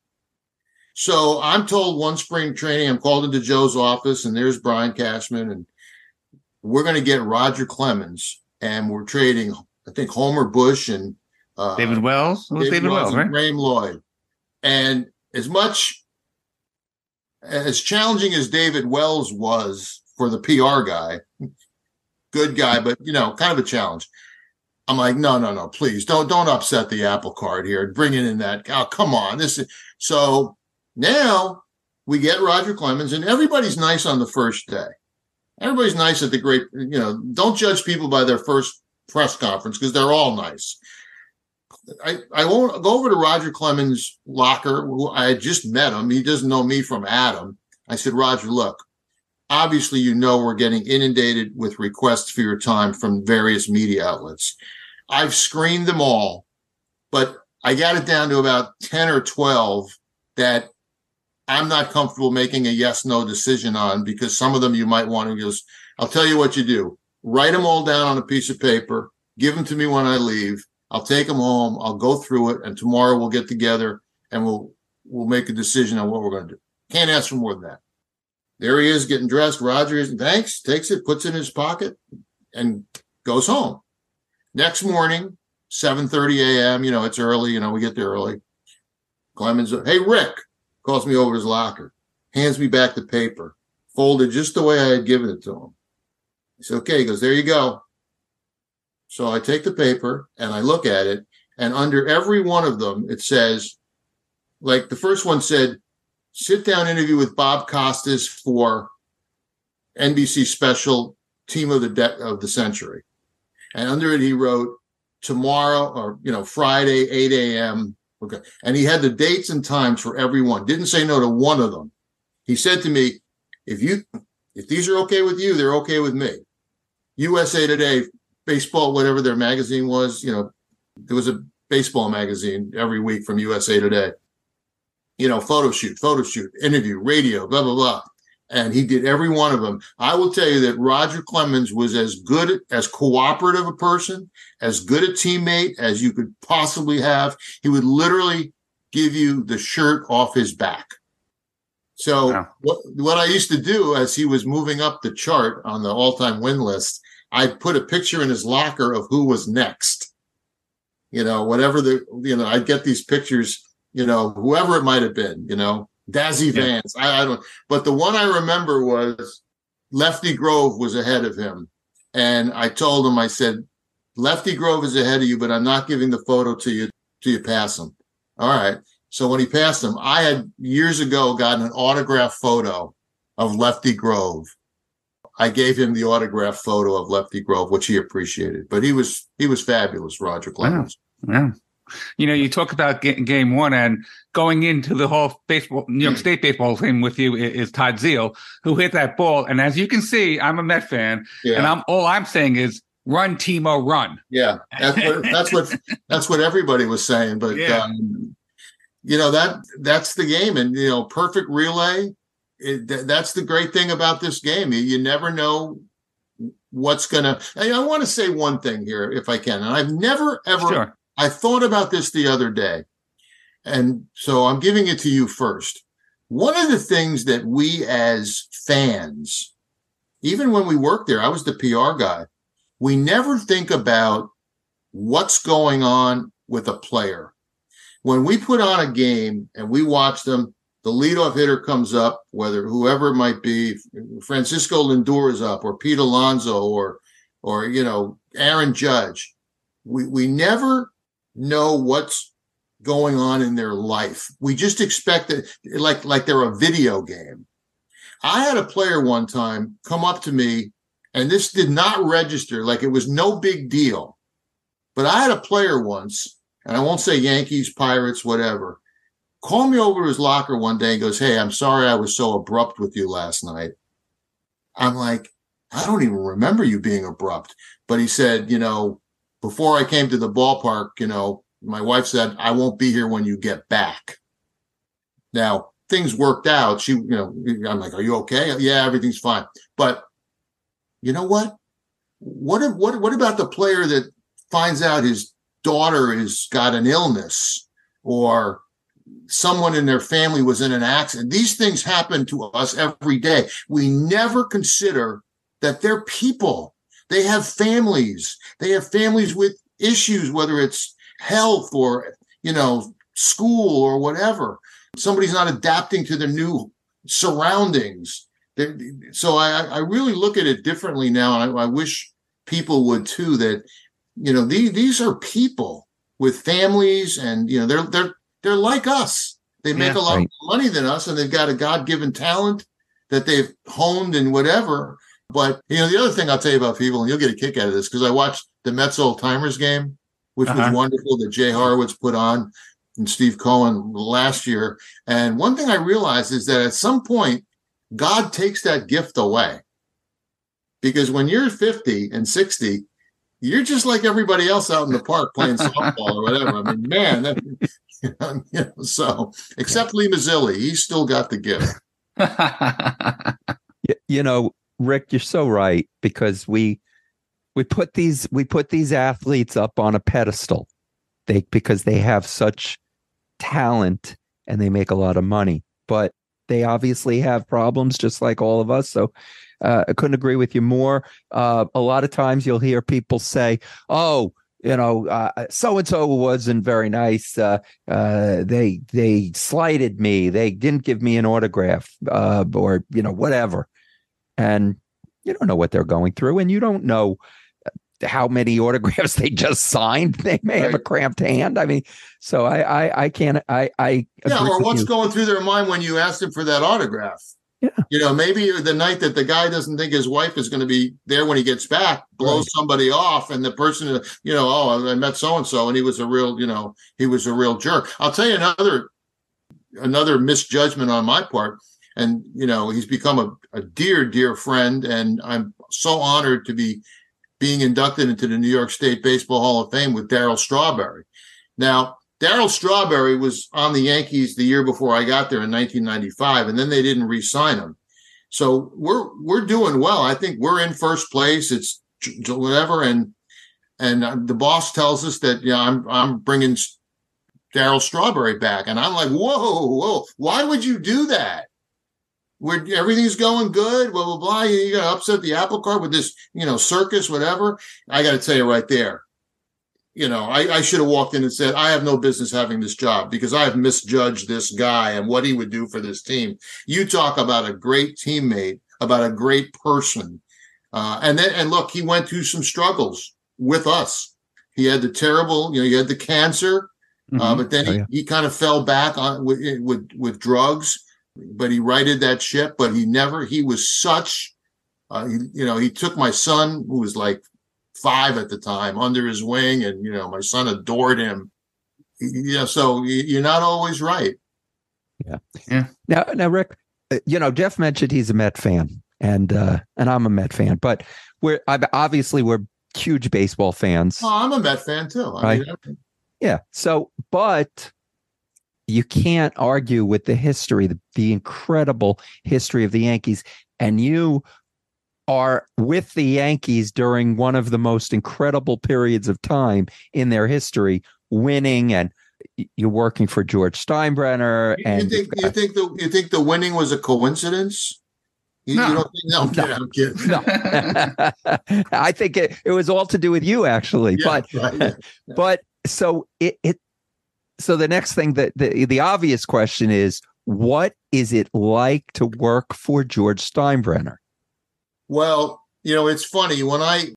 So I'm told one spring training, I'm called into Joe's office, and there's Brian Cashman, and we're going to get Roger Clemens, and we're trading, I think Homer Bush and uh, David Wells. Was David, Wells, and right? Lloyd. And as much as challenging as David Wells was for the PR guy, good guy, but you know, kind of a challenge. I'm like, no, no, no, please don't don't upset the apple cart here. Bringing in that, oh, come on. This is so now we get Roger Clemens, and everybody's nice on the first day. Everybody's nice at the great, you know, don't judge people by their first press conference because they're all nice. I, I won't go over to Roger Clemens' locker. who I just met him. He doesn't know me from Adam. I said, Roger, look, obviously, you know, we're getting inundated with requests for your time from various media outlets. I've screened them all, but I got it down to about 10 or 12 that I'm not comfortable making a yes no decision on because some of them you might want to just, I'll tell you what you do write them all down on a piece of paper, give them to me when I leave. I'll take them home. I'll go through it, and tomorrow we'll get together and we'll we'll make a decision on what we're going to do. Can't ask for more than that. There he is getting dressed. Roger is thanks, takes it, puts it in his pocket, and goes home. Next morning, 7:30 a.m. You know, it's early, you know, we get there early. Clemens, hey Rick, calls me over his locker, hands me back the paper, folded just the way I had given it to him. He said, okay, he goes, there you go. So I take the paper and I look at it, and under every one of them, it says, like the first one said, sit down interview with Bob Costas for NBC special team of the de- of the century. And under it, he wrote tomorrow or you know Friday, 8 a.m. Okay. And he had the dates and times for everyone. Didn't say no to one of them. He said to me, if you if these are okay with you, they're okay with me. USA Today, baseball, whatever their magazine was, you know, there was a baseball magazine every week from USA Today. You know, photo shoot, photo shoot, interview, radio, blah, blah, blah. And he did every one of them. I will tell you that Roger Clemens was as good, as cooperative a person, as good a teammate as you could possibly have. He would literally give you the shirt off his back. So Wow. what, what I used to do as he was moving up the chart on the all-time win list, I put a picture in his locker of who was next. You know, whatever the you know, I'd get these pictures, you know, whoever it might have been, you know, Dazzy Yeah. Vance. I, I don't but the one I remember was Lefty Grove was ahead of him. And I told him, I said, Lefty Grove is ahead of you, but I'm not giving the photo to you till you pass him. All right. So when he passed him, I had years ago gotten an autograph photo of Lefty Grove. I gave him the autograph photo of Lefty Grove, which he appreciated. But he was he was fabulous, Roger Clemens. Yeah. You know, you talk about game one and going into the whole baseball, New York State baseball team with you is Todd Zeile, who hit that ball. And as you can see, I'm a Met fan, Yeah, and I'm all I'm saying is run, Timo, run. yeah. That's what that's what that's what everybody was saying. But Yeah. um, you know that that's the game, and you know, perfect relay. It, th- that's the great thing about this game. You, you never know what's gonna. I, I want to say one thing here, if I can, and I've never ever Sure. I thought about this the other day, and so I'm giving it to you first. One of the things that we as fans, even when we work there, I was the PR guy, we never think about what's going on with a player. When we put on a game and we watch them, the leadoff hitter comes up, whether whoever it might be, Francisco Lindor is up, or Pete Alonso, or or you know Aaron Judge. We we never know what's going on in their life. We just expect it like like they're a video game. I had a player one time come up to me, and this did not register, like it was no big deal. But I had a player once, and I won't say Yankees, Pirates, whatever, call me over to his locker one day and goes, Hey, I'm sorry I was so abrupt with you last night. I'm like, I don't even remember you being abrupt. But he said, you know, before I came to the ballpark, you know, my wife said, I won't be here when you get back. Now, things worked out. She, you know, I'm like, are you okay? Yeah, everything's fine. But you know what? What, what, what about the player that finds out his daughter has got an illness or someone in their family was in an accident? These things happen to us every day. We never consider that they're people. They have families. They have families with issues, whether it's health or, you know, school or whatever. Somebody's not adapting to their new surroundings. They're- So I, I really look at it differently now. And I, I wish people would too, that, you know, these, these are people with families and, you know, they're, they're, they're like us. They make Yeah. a lot Right. more money than us and they've got a God given talent that they've honed and whatever. But you know, the other thing I'll tell you about people, and you'll get a kick out of this because I watched the Mets old timers game, which Uh-huh. was wonderful that Jay Horwitz put on and Steve Cohen last year. And one thing I realized is that at some point, God takes that gift away. Because when you're 50 and 60, you're just like everybody else out in the park playing softball or whatever. I mean, man, that, you know, so except Lee Mazzilli, he's still got the gift. You know rick you're so right because we we put these we put these athletes up on a pedestal they because they have such talent and they make a lot of money but they obviously have problems just like all of us. So uh, I couldn't agree with you more. Uh, a lot of times you'll hear people say, "Oh, you know, so and so wasn't very nice. Uh, uh, they they slighted me. They didn't give me an autograph, uh, or you know, whatever." And you don't know what they're going through, and you don't know how many autographs they just signed. They may right. have a cramped hand. I mean, so I I, I can't I I yeah. Or what's you. going through their mind when you ask them for that autograph? Yeah. You know, maybe the night that the guy doesn't think his wife is going to be there when he gets back, blows right. somebody off, and the person, you know, oh, I met so and so, and he was a real, you know, he was a real jerk. I'll tell you another another misjudgment on my part, and you know, he's become a, a dear, dear friend, and I'm so honored to be being inducted into the New York State Baseball Hall of Fame with Darryl Strawberry. Now, Darryl Strawberry was on the Yankees the year before I got there in 1995, and then they didn't re-sign him. So we're we're doing well. I think we're in first place. It's whatever, and and uh, the boss tells us that yeah, I'm I'm bringing Darryl Strawberry back, and I'm like, whoa, whoa, why would you do that? Where everything's going good, blah blah blah. You, got to upset the apple cart with this, you know, circus, whatever. I got to tell you right there, you know, I, I should have walked in and said, I have no business having this job because I have misjudged this guy and what he would do for this team. You talk about a great teammate, about a great person. Uh, and then, and look, he went through some struggles with us. He had the terrible, you know, he had the cancer, uh, mm-hmm. uh, but then oh, yeah. he, he kind of fell back on with, with, with drugs, but he righted that ship, but he never, he was such, uh, he, you know, he took my son who was like five at the time under his wing, and you know my son adored him. Yeah, so you're not always right. Yeah. Yeah. Now, now, Rick, uh, you know Jeff mentioned he's a Met fan, and uh and I'm a Met fan, but we're obviously we're huge baseball fans. Oh, I'm a Met fan too. I right? Mean, yeah. So, but you can't argue with the history, the, the incredible history of the Yankees, and you are with the Yankees during one of the most incredible periods of time in their history, winning and you're working for George Steinbrenner. You, and you think you think the you think the winning was a coincidence? You, no. you don't think no, I'm kidding, I'm kidding. no. I think it, it was all to do with you actually. Yeah, but right, yeah, yeah. but so it it so the next thing that the the obvious question is what is it like to work for George Steinbrenner? Well, you know, it's funny. When I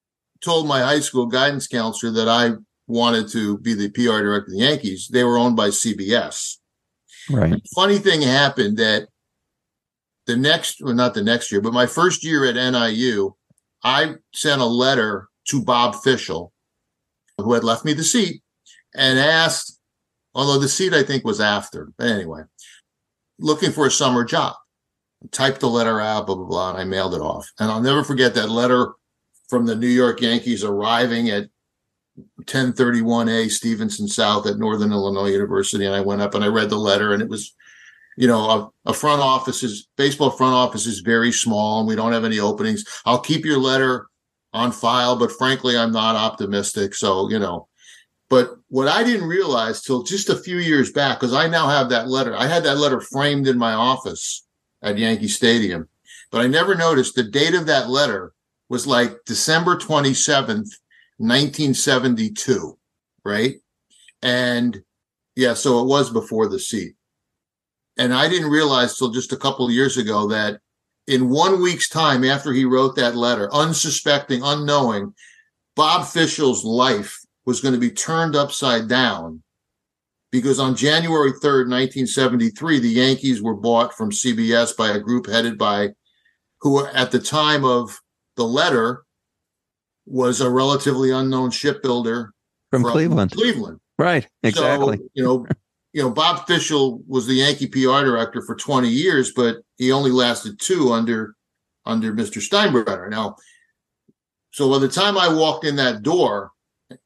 told my high school guidance counselor that I wanted to be the PR director of the Yankees, they were owned by CBS. Right. funny thing happened that the next, well, not the next year, but my first year at NIU, I sent a letter to Bob Fishel, who had left me the seat, and asked, although the seat I think was after, but anyway, looking for a summer job typed the letter out, blah, blah, blah, and I mailed it off. And I'll never forget that letter from the New York Yankees arriving at 1031A Stevenson South at Northern Illinois University. And I went up and I read the letter, and it was, you know, a, a front office is baseball front office is very small and we don't have any openings. I'll keep your letter on file, but frankly, I'm not optimistic. So, you know, but what I didn't realize till just a few years back, because I now have that letter, I had that letter framed in my office at Yankee Stadium. But I never noticed the date of that letter was like December 27th, 1972, right? And yeah, so it was before the seat. And I didn't realize till just a couple of years ago that in one week's time after he wrote that letter, unsuspecting, unknowing, Bob Fishel's life was going to be turned upside down because on January 3rd, 1973, the Yankees were bought from CBS by a group headed by who at the time of the letter was a relatively unknown shipbuilder from, from Cleveland. Cleveland. Right. Exactly. So, you know, you know, Bob Fishel was the Yankee PR director for 20 years, but he only lasted two under under Mr. Steinbrenner. Now, so by the time I walked in that door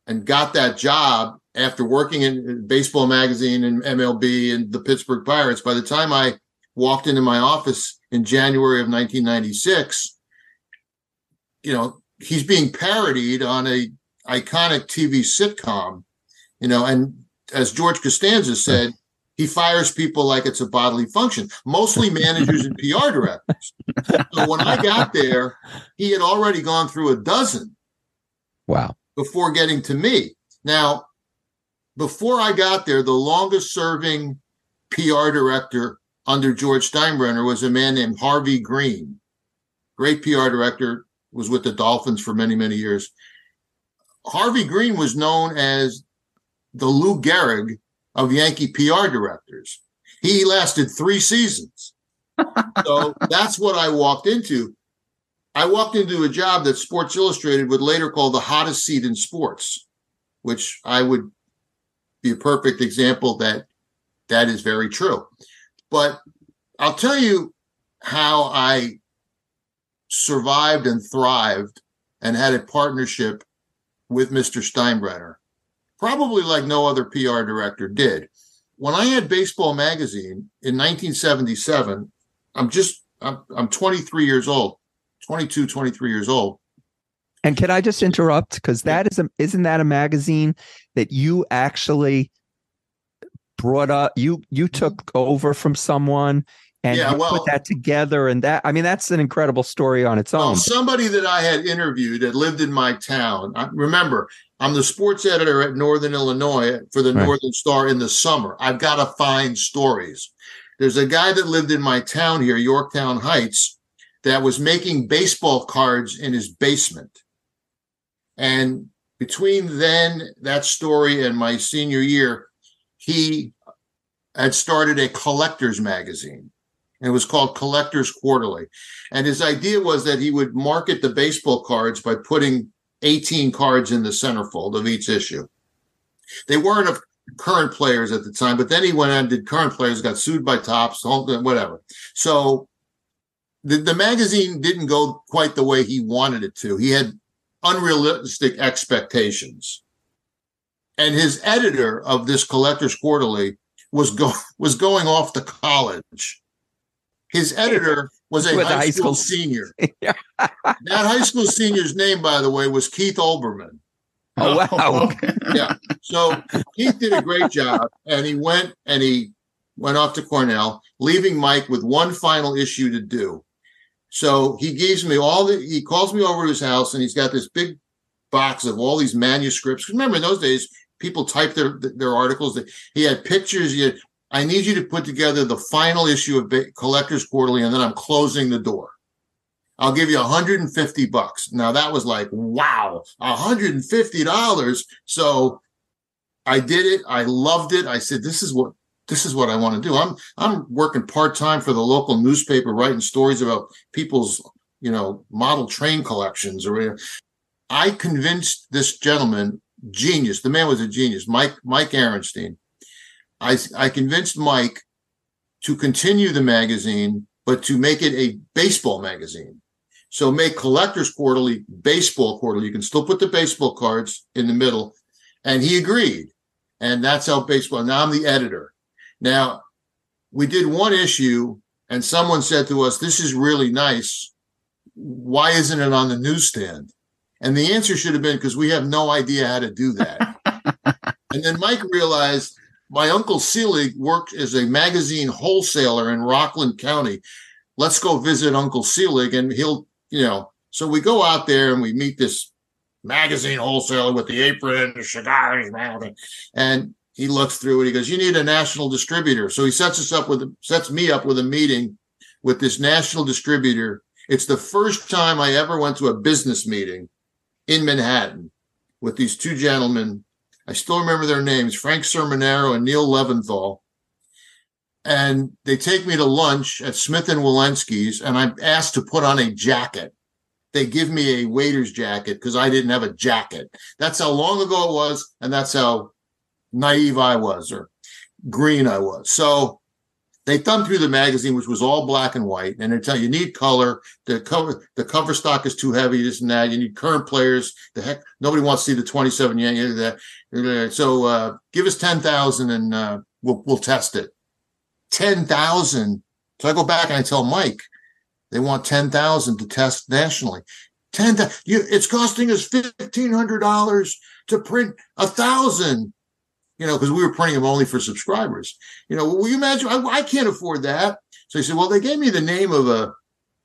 and got that job after working in baseball magazine and MLB and the Pittsburgh Pirates, by the time I walked into my office in January of 1996, you know, he's being parodied on a iconic TV sitcom, you know, and as George Costanza said, he fires people like it's a bodily function, mostly managers and PR directors. So when I got there, he had already gone through a dozen Wow. Before getting to me. Now, before I got there, the longest serving PR director under George Steinbrenner was a man named Harvey Greene. Great PR director, was with the Dolphins for many, many years. Harvey Greene was known as the Lou Gehrig of Yankee PR directors. He lasted three seasons. so that's what I walked into. I walked into a job that Sports Illustrated would later call the hottest seat in sports, which I would be a perfect example that that is very true. But I'll tell you how I survived and thrived and had a partnership with Mr. Steinbrenner, probably like no other PR director did. When I had Baseball Magazine in 1977, I'm just, I'm, I'm 23 years old, 22, 23 years old. And can I just interrupt? Because that is a isn't that a magazine that you actually brought up? You you mm-hmm. took over from someone and Yeah, you well- put that together, and that I mean that's an incredible story on its Well, own. somebody that I had interviewed that lived in my town. I, remember, I'm the sports editor at Northern Illinois for the Right. Northern Star in the summer. I've got to find stories. There's a guy that lived in my town here, Yorktown Heights, that was making baseball cards in his basement. And between then, that story, and my senior year, he had started a collector's magazine. And it was called Collectors Quarterly. And his idea was that he would market the baseball cards by putting 18 cards in the centerfold of each issue. They weren't of current players at the time, but then he went on and did current players, got sued by Topps, whatever. So the, the magazine didn't go quite the way he wanted it to. He had unrealistic expectations. And his editor of this Collectors Quarterly was go was going off to college. His editor was a With high, high school, school- senior. Yeah. that high school senior's name, by the way, was Keith Olbermann. Oh, wow. yeah. So Keith did a great job, and he went and he went off to Cornell, leaving Mike with one final issue to do. So he gives me all the. He calls me over to his house, and he's got this big box of all these manuscripts. Remember, in those days, people typed their their articles. He had pictures. He had, I need you to put together the final issue of Collectors Quarterly, and then I'm closing the door. I'll give you 150 bucks. Now that was like, wow, 150 dollars. So I did it. I loved it. I said, this is what this is what I want to do. I'm I'm working part time for the local newspaper, writing stories about people's you know model train collections. Or I convinced this gentleman, genius. The man was a genius, Mike Mike Aronstein. I I convinced Mike to continue the magazine, but to make it a baseball magazine. So make Collectors Quarterly Baseball Quarterly. You can still put the baseball cards in the middle, and he agreed. And that's how baseball. Now I'm the editor. Now we did one issue, and someone said to us, "This is really nice. Why isn't it on the newsstand?" And the answer should have been because we have no idea how to do that. and then Mike realized my uncle Selig worked as a magazine wholesaler in Rockland County. Let's go visit Uncle Selig, and he'll, you know. So we go out there and we meet this magazine wholesaler with the apron the cigar in his mouth, and- and he looks through it. He goes, "You need a national distributor." So he sets us up with sets me up with a meeting with this national distributor. It's the first time I ever went to a business meeting in Manhattan with these two gentlemen. I still remember their names, Frank Sermonero and Neil Leventhal. And they take me to lunch at Smith and Wollensky's, and I'm asked to put on a jacket. They give me a waiter's jacket because I didn't have a jacket. That's how long ago it was, and that's how naive I was or green I was. So they thumbed through the magazine, which was all black and white, and they tell you you need color. The cover the cover stock is too heavy, this and that. You need current players. The heck, nobody wants to see the 27 Yankees. That so uh, give us 10,000 and uh, we'll we'll test it. 10,000. So I go back and I tell Mike they want 10,000 to test nationally. 10 you it's costing us $1500 to print a thousand you know, because we were printing them only for subscribers. You know, will you imagine? I, I can't afford that. So he said, well, they gave me the name of a,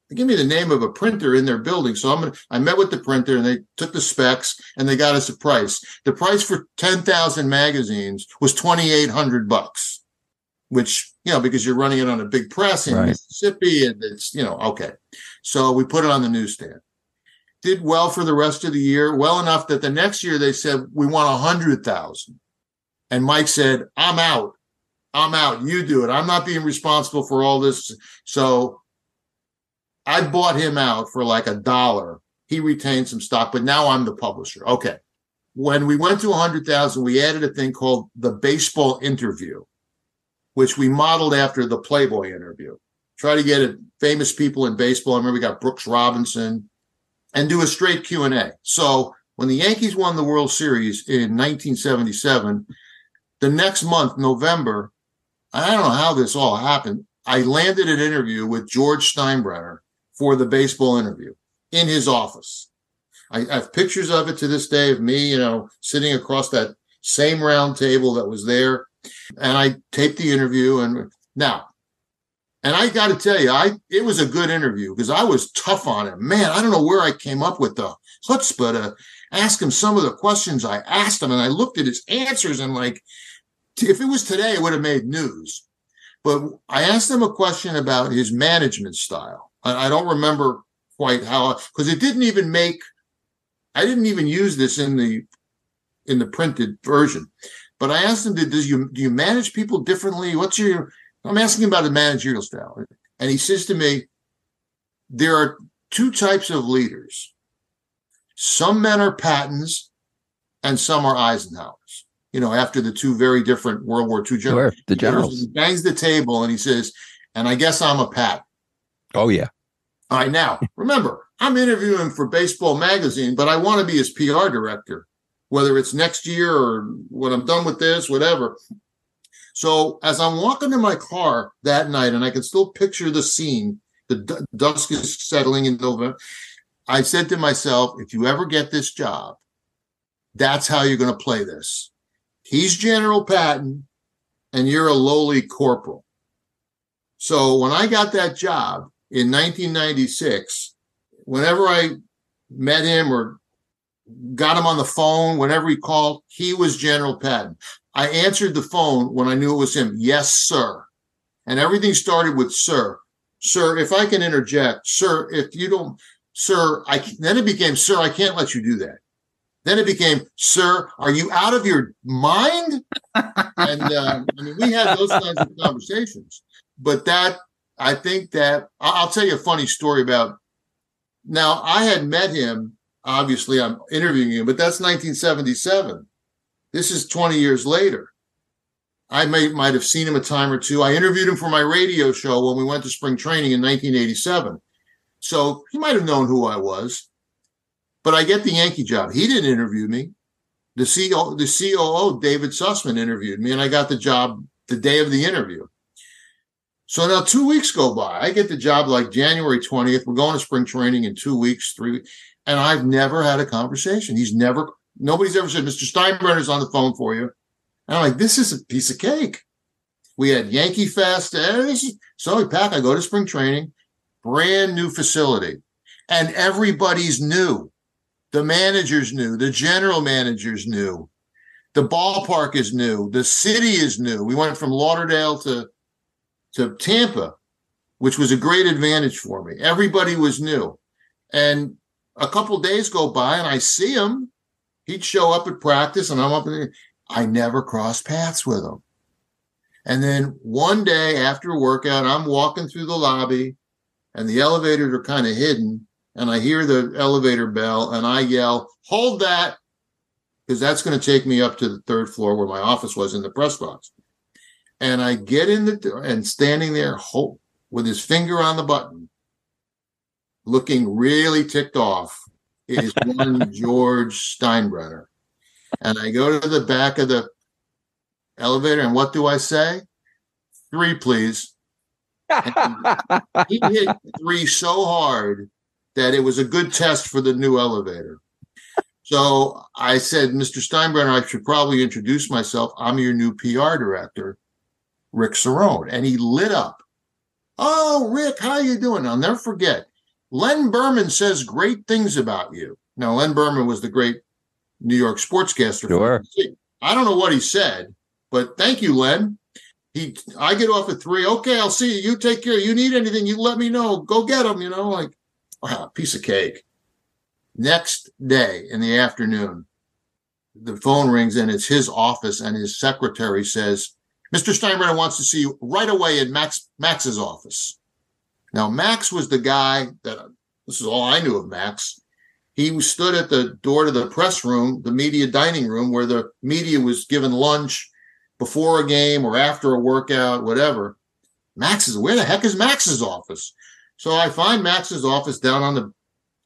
they gave me the name of a printer in their building. So I'm gonna, I met with the printer and they took the specs and they got us a price. The price for 10,000 magazines was 2,800 bucks, which, you know, because you're running it on a big press in Right. Mississippi and it's, you know, okay. So we put it on the newsstand. Did well for the rest of the year, well enough that the next year they said, we want a hundred thousand. And Mike said, I'm out. I'm out. You do it. I'm not being responsible for all this. So I bought him out for like a dollar. He retained some stock, but now I'm the publisher. Okay. When we went to 100,000, we added a thing called the baseball interview, which we modeled after the Playboy interview. Try to get famous people in baseball. I remember we got Brooks Robinson and do a straight Q&A. So when the Yankees won the World Series in 1977, the next month, November, I don't know how this all happened. I landed an interview with George Steinbrenner for the baseball interview in his office. I, have pictures of it to this day of me, you know, sitting across that same round table that was there. And I taped the interview. And now, and I got to tell you, I it was a good interview because I was tough on him. Man, I don't know where I came up with the chutzpah to ask him some of the questions I asked him, and I looked at his answers and like, if it was today, it would have made news. But I asked him a question about his management style. I, I don't remember quite how because it didn't even make. I didn't even use this in the in the printed version. But I asked him, "Did does you do you manage people differently? What's your?" I'm asking about the managerial style, and he says to me, "There are two types of leaders. Some men are Pattons, and some are Eisenhowers. You know, after the two very different World War II generals. Sure, the He bangs the table and he says, "And I guess I'm a Pat." Oh yeah, All right, now remember, I'm interviewing for Baseball Magazine, but I want to be his PR director, whether it's next year or when I'm done with this, whatever. So as I'm walking to my car that night, and I can still picture the scene, the d- dusk is settling in November. I said to myself, if you ever get this job, that's how you're going to play this. He's General Patton, and you're a lowly corporal. So when I got that job in 1996, whenever I met him or got him on the phone, whenever he called, he was General Patton. I answered the phone when I knew it was him. Yes, sir. And everything started with sir. Sir, if I can interject, sir, if you don't, sir, I then it became, sir, I can't let you do that. Then it became, sir, are you out of your mind? and uh, I mean, we had those kinds of conversations. But that, I think that I'll tell you a funny story about. Now, I had met him. Obviously, I'm interviewing him, but that's 1977. This is 20 years later. I may might have seen him a time or two. I interviewed him for my radio show when we went to spring training in 1987. So he might have known who I was. But I get the Yankee job. He didn't interview me. The CEO, the COO, David Sussman, interviewed me, and I got the job the day of the interview. So now two weeks go by. I get the job like January 20th. We're going to spring training in two weeks, three weeks. And I've never had a conversation. He's never, nobody's ever said, Mr. Steinbrenner's on the phone for you. And I'm like, this is a piece of cake. We had Yankee Fest. So Pack, I go to spring training, brand new facility. And everybody's new. The managers new, the general managers new, the ballpark is new, the city is new. We went from Lauderdale to to Tampa, which was a great advantage for me. Everybody was new. And a couple days go by and I see him. He'd show up at practice and I'm up there. I never crossed paths with him. And then one day after a workout, I'm walking through the lobby and the elevators are kind of hidden. And I hear the elevator bell and I yell, hold that. Because that's going to take me up to the third floor where my office was in the press box. And I get in the door and standing there hold, with his finger on the button, looking really ticked off, is one George Steinbrenner. And I go to the back of the elevator, and what do I say? Three, please. He hit three so hard that it was a good test for the new elevator. So I said, Mr. Steinbrenner, I should probably introduce myself. I'm your new PR director, Rick Cerrone. And he lit up. Oh, Rick, how you doing? I'll never forget. Len Berman says great things about you. Now, Len Berman was the great New York sportscaster. Sure. I don't know what he said, but thank you, Len. He, I get off at three. Okay, I'll see you. You take care. You need anything, you let me know. Go get them. You know, like wow, piece of cake. Next day in the afternoon, the phone rings and it's his office, and his secretary says, "Mr. Steinbrenner wants to see you right away in Max Max's office." Now, Max was the guy that this is all I knew of Max. He stood at the door to the press room, the media dining room, where the media was given lunch before a game or after a workout, whatever. Max is where the heck is Max's office? So I find Max's office down on the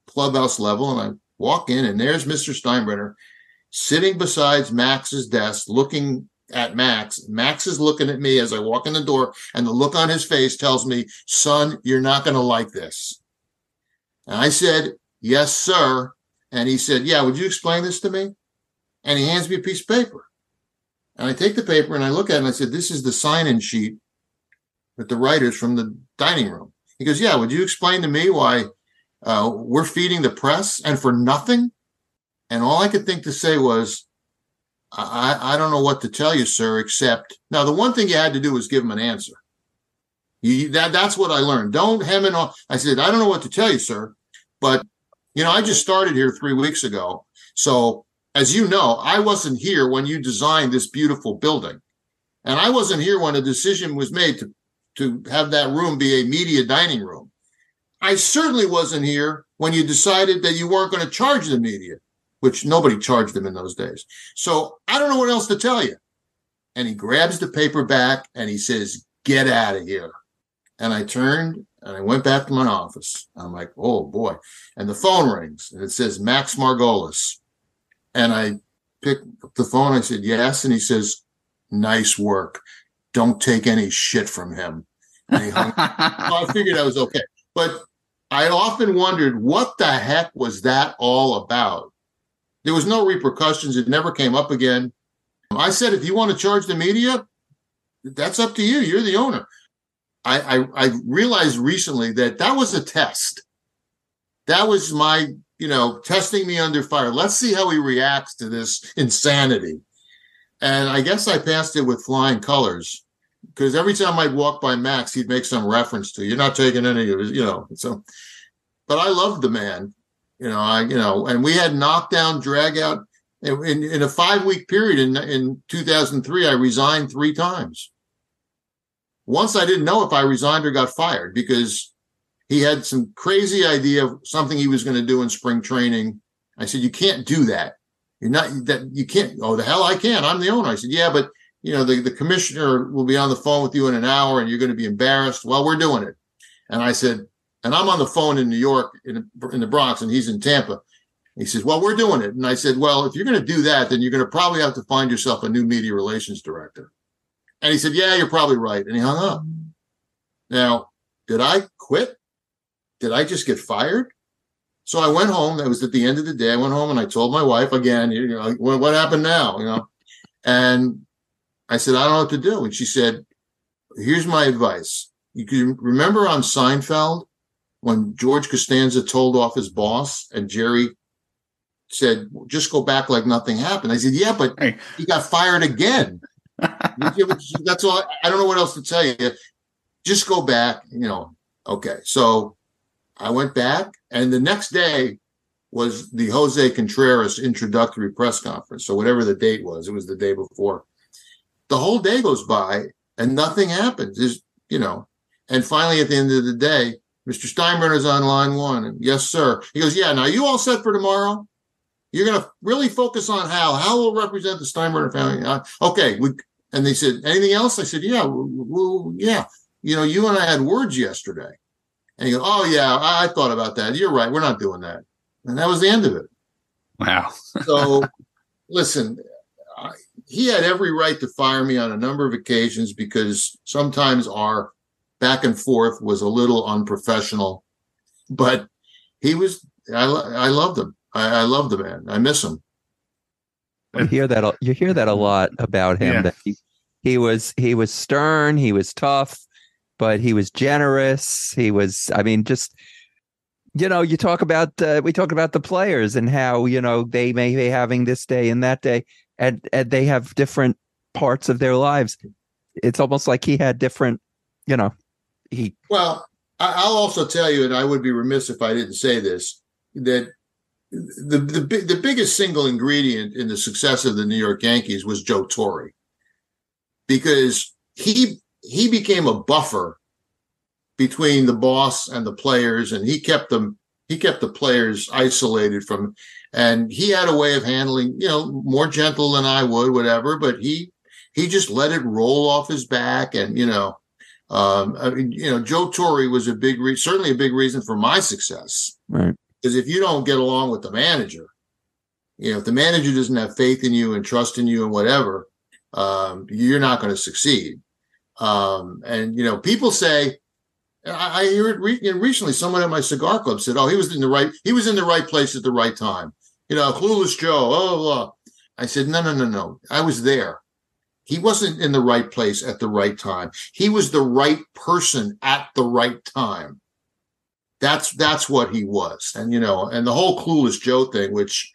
clubhouse level, and I walk in, and there's Mr. Steinbrenner sitting beside Max's desk, looking at Max. Max is looking at me as I walk in the door, and the look on his face tells me, "Son, you're not going to like this." And I said, "Yes, sir." And he said, "Yeah, would you explain this to me?" And he hands me a piece of paper. And I take the paper and I look at it and I said, This is the sign in sheet with the writers from the dining room. He goes, Yeah, would you explain to me why uh, we're feeding the press and for nothing? And all I could think to say was, I, I don't know what to tell you, sir, except now the one thing you had to do was give him an answer. You, that, that's what I learned. Don't hem and all. I said, I don't know what to tell you, sir, but you know, I just started here three weeks ago. So as you know, I wasn't here when you designed this beautiful building. And I wasn't here when a decision was made to, to have that room be a media dining room. I certainly wasn't here when you decided that you weren't going to charge the media, which nobody charged them in those days. So I don't know what else to tell you. And he grabs the paper back and he says, Get out of here. And I turned and I went back to my office. I'm like, Oh boy. And the phone rings and it says Max Margolis. And I picked up the phone. I said, Yes. And he says, Nice work. Don't take any shit from him. Hung- so I figured I was okay. But I often wondered what the heck was that all about? There was no repercussions. It never came up again. I said, if you want to charge the media, that's up to you. You're the owner. I, I, I realized recently that that was a test. That was my, you know, testing me under fire. Let's see how he reacts to this insanity. And I guess I passed it with flying colors because every time I'd walk by Max, he'd make some reference to you're not taking any of his, you know. So, but I loved the man, you know. I, you know, and we had knockdown, drag out in, in, in a five week period in in 2003. I resigned three times. Once I didn't know if I resigned or got fired because he had some crazy idea of something he was going to do in spring training. I said, "You can't do that. You're not that. You can't. Oh, the hell, I can. I'm the owner." I said, "Yeah, but." You know, the, the commissioner will be on the phone with you in an hour and you're going to be embarrassed. Well, we're doing it. And I said, and I'm on the phone in New York, in, in the Bronx, and he's in Tampa. He says, well, we're doing it. And I said, well, if you're going to do that, then you're going to probably have to find yourself a new media relations director. And he said, yeah, you're probably right. And he hung up. Now, did I quit? Did I just get fired? So I went home. That was at the end of the day. I went home and I told my wife again, you know, what, happened now? You know, and I said, I don't know what to do. And she said, Here's my advice. You can remember on Seinfeld when George Costanza told off his boss and Jerry said, just go back like nothing happened. I said, Yeah, but Hey. he got fired again. That's all. I don't know what else to tell you. Just go back, you know. Okay. So I went back, and the next day was the Jose Contreras introductory press conference. So whatever the date was, it was the day before the whole day goes by and nothing happens. Is you know, and finally at the end of the day, Mr. Steinbrenner's on line one. And yes, sir. He goes, Yeah, now you all set for tomorrow? You're gonna really focus on Hal. Hal will represent the Steinbrenner family. Uh, okay. We, and they said, anything else? I said, Yeah, well, yeah. You know, you and I had words yesterday. And he goes, Oh yeah, I, I thought about that. You're right. We're not doing that. And that was the end of it. Wow. So, listen, he had every right to fire me on a number of occasions because sometimes our back and forth was a little unprofessional. But he was, I, lo- I loved him. I, I love the man. I miss him. You hear that. a- You hear that a lot about him. Yeah. That he, he was he was stern. He was tough, but he was generous. He was. I mean, just you know, you talk about uh, we talk about the players and how you know they may be having this day and that day, and and they have different parts of their lives. It's almost like he had different. You know, he Well, I'll also tell you, and I would be remiss if I didn't say this, that the the the biggest single ingredient in the success of the New York Yankees was Joe Torre, because he he became a buffer between the boss and the players, and he kept them he kept the players isolated from, and he had a way of handling, you know, more gentle than I would, whatever, but he he just let it roll off his back, and you know. Um, I mean, you know, Joe Torre was a big, re- certainly a big reason for my success. right. Because if you don't get along with the manager, you know, if the manager doesn't have faith in you and trust in you and whatever, um, you're not going to succeed. Um, and you know, people say, I, I hear it re- recently. Someone at my cigar club said, "Oh, he was in the right, he was in the right place at the right time." You know, clueless Joe. Oh, blah. I said, "No, no, no, no. I was there." He wasn't in the right place at the right time. He was the right person at the right time. That's that's what he was. And you know, and the whole clueless Joe thing, which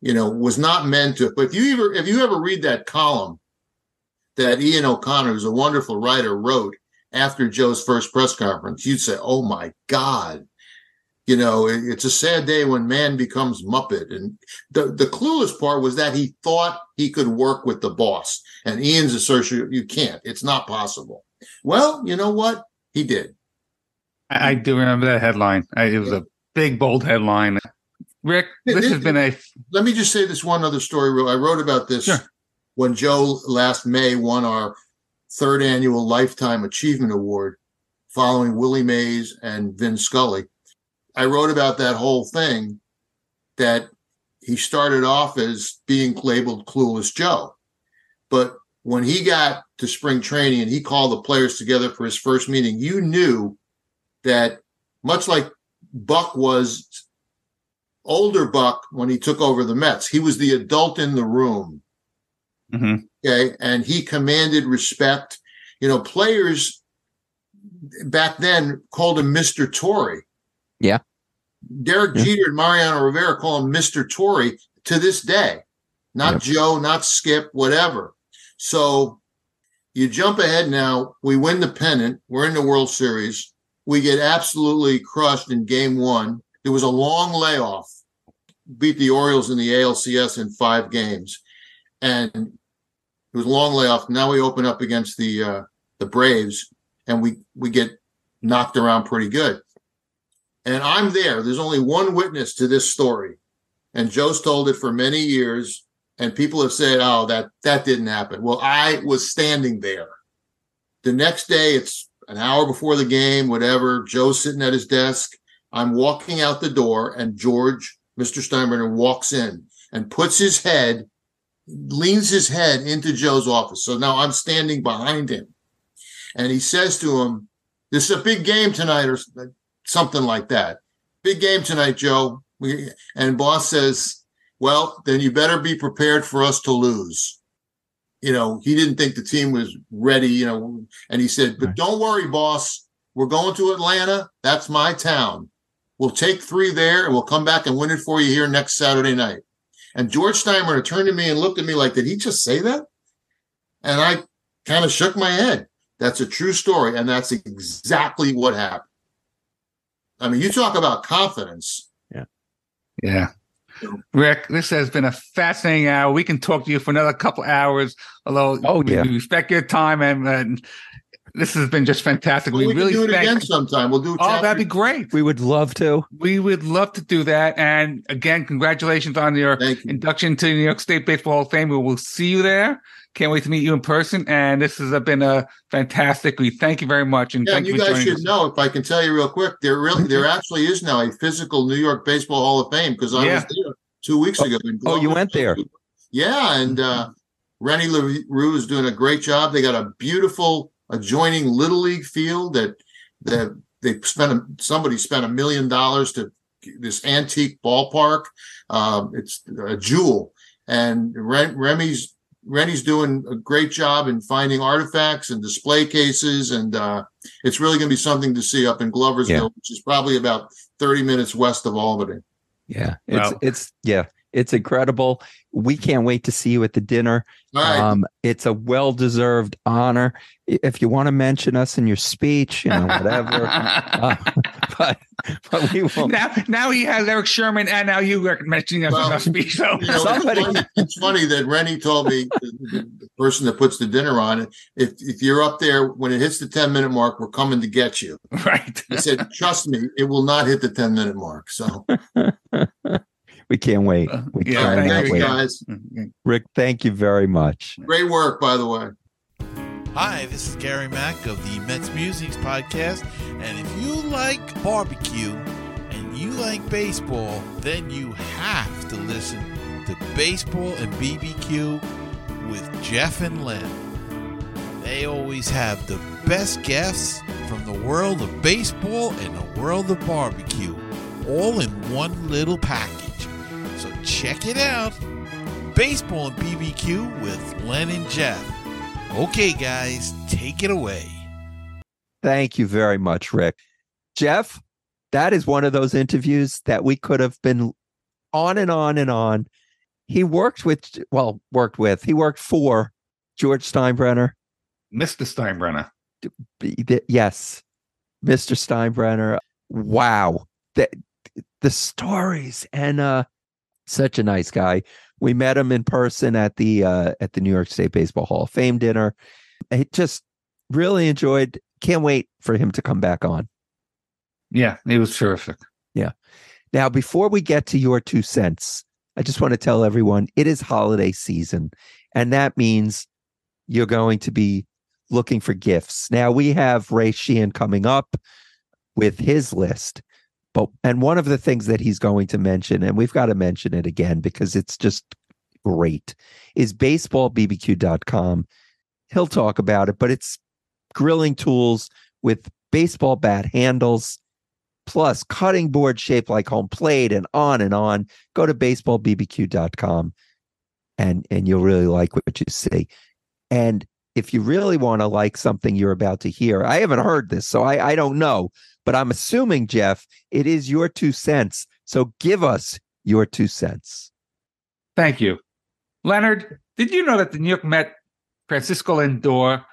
you know, was not meant to. But if you ever if you ever read that column that Ian O'Connor, who's a wonderful writer, wrote after Joe's first press conference, you'd say, "Oh my God." You know, it- it's a sad day when man becomes Muppet. And the, the clueless part was that he thought he could work with the boss. And Ian's assertion, you can't. It's not possible. Well, you know what? He did. I, I do remember that headline. I, it was a big, bold headline. Rick, this has been a Let me just say this one other story. I wrote about this Sure. when Joe last May won our third annual Lifetime Achievement Award following Willie Mays and Vin Scully. I wrote about that whole thing that he started off as being labeled Clueless Joe. But when he got to spring training and he called the players together for his first meeting, you knew that much like Buck was older Buck when he took over the Mets, he was the adult in the room. Mhm. Okay. And he commanded respect. You know, players back then called him Mr. Torre. Yeah. Derek Yeah. Jeter and Mariano Rivera call him Mr. Torre to this day. Not Yep. Joe, not Skip, whatever. So you jump ahead now. We win the pennant. We're in the World Series. We get absolutely crushed in game one. There was a long layoff. Beat the Orioles in the ALCS in five games. And it was a long layoff. Now we open up against the uh, the Braves and we we get knocked around pretty good. And I'm there. There's only one witness to this story. And Joe's told it for many years. And people have said, oh, that that didn't happen. Well, I was standing there. The next day, it's an hour before the game, whatever. Joe's sitting at his desk. I'm walking out the door, and George, Mr. Steinbrenner, walks in and puts his head, leans his head into Joe's office. So now I'm standing behind him. And he says to him, This is a big game tonight, or something like that. Big game tonight, Joe. We, and boss says, Well, then you better be prepared for us to lose. You know, he didn't think the team was ready, you know, and he said, But don't worry, boss. We're going to Atlanta. That's my town. We'll take three there and we'll come back and win it for you here next Saturday night. And George Steinbrenner turned to me and looked at me like, Did he just say that? And I kind of shook my head. That's a true story. And that's exactly what happened. I mean, you talk about confidence. Yeah. Yeah. Rick, this has been a fascinating hour. We can talk to you for another couple hours, although Oh, we, yeah. we respect your time and, and this has been just fantastic. we we really can do it thank- again sometime. We'll do. It. Oh, chapter- that'd be great. We would love to. We would love to do that. And again, congratulations on your you. induction to the New York State Baseball Hall of Fame. We will see you there. Can't wait to meet you in person. And this has been a fantastic. We thank you very much. And Yeah, thank and you you for guys should us. know if I can tell you real quick, there really there actually is now a physical New York Baseball Hall of Fame because I Yeah. was there two weeks ago. in Oh, you went there. Yeah, and uh, Rennie LaRue is doing a great job. They got a beautiful adjoining little league field that that they spent a, somebody spent a million dollars to this antique ballpark. Um, it's a jewel, and Rennie's Rennie's doing a great job in finding artifacts and display cases, and uh, it's really going to be something to see up in Gloversville, Yeah. which is probably about thirty minutes west of Albany. Yeah. It's Wow. it's yeah, it's incredible. We can't wait to see you at the dinner. All right, Um, it's a well-deserved honor. If you want to mention us in your speech, you know, whatever. uh, but but we will now, now he has Eric Sherman, and now you are mentioning us Well, in our speech. So you know, somebody- it's, funny, it's funny that Rennie told me the, the- the person that puts the dinner on if if you're up there when it hits the ten minute mark, we're coming to get you. right. I said, trust me, it will not hit the ten minute mark. So, we can't wait. Uh, We yeah, all right, cannot thank thanks, you, wait. guys. Rick, thank you very much. Great work, by the way. Hi, this is Gary Mack of the Mets Musics podcast. And if you like barbecue and you like baseball, then you have to listen to Baseball and BBQ with Jeff and Len. They always have the best guests from the world of baseball and the world of barbecue, all in one little package. So check it out Baseball and BBQ with Len and Jeff. Okay, guys, take it away. Thank you very much, Rick. Jeff, that is one of those interviews that we could have been on and on and on. He worked with, well, worked with, he worked for George Steinbrenner. Mr. Steinbrenner. Yes, Mr. Steinbrenner. Wow. The, the stories and uh such a nice guy. We met him in person at the uh at the New York State Baseball Hall of Fame dinner. I just really enjoyed can't wait for him to come back on. Yeah, he was terrific. Yeah. Now, before we get to your two cents, I just want to tell everyone it is holiday season, and that means you're going to be looking for gifts. Now, we have Ray Sheehan coming up with his list, but and one of the things that he's going to mention, and we've got to mention it again because it's just great, is baseballbbq.com. He'll talk about it, but it's grilling tools with baseball bat handles plus cutting board shaped like home plate and on and on. Go to baseballbbq.com and and you'll really like what you see. And if you really want to like something you're about to hear, I haven't heard this, so I, I don't know, but I'm assuming, Jeff, it is your two cents. So give us your two cents. Thank you. Leonard, did you know that the New York Met Francisco Lindor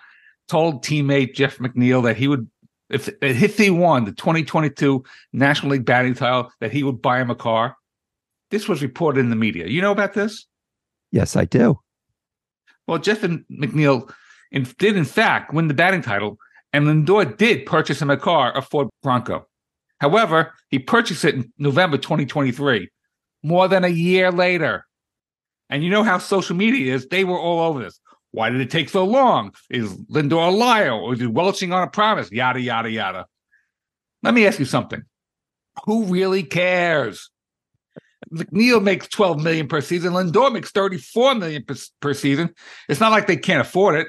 told teammate Jeff McNeil that he would, if, if he won the 2022 National League batting title, that he would buy him a car? This was reported in the media. You know about this? Yes, I do. Well, Jeff and McNeil did, in fact, win the batting title, and Lindor did purchase him a car, a Ford Bronco. However, he purchased it in November 2023, more than a year later. And you know how social media is, they were all over this. Why did it take so long? Is Lindor a liar or is he welching on a promise? Yada, yada, yada. Let me ask you something. Who really cares? McNeil makes 12 million per season. Lindor makes 34 million per, per season. It's not like they can't afford it,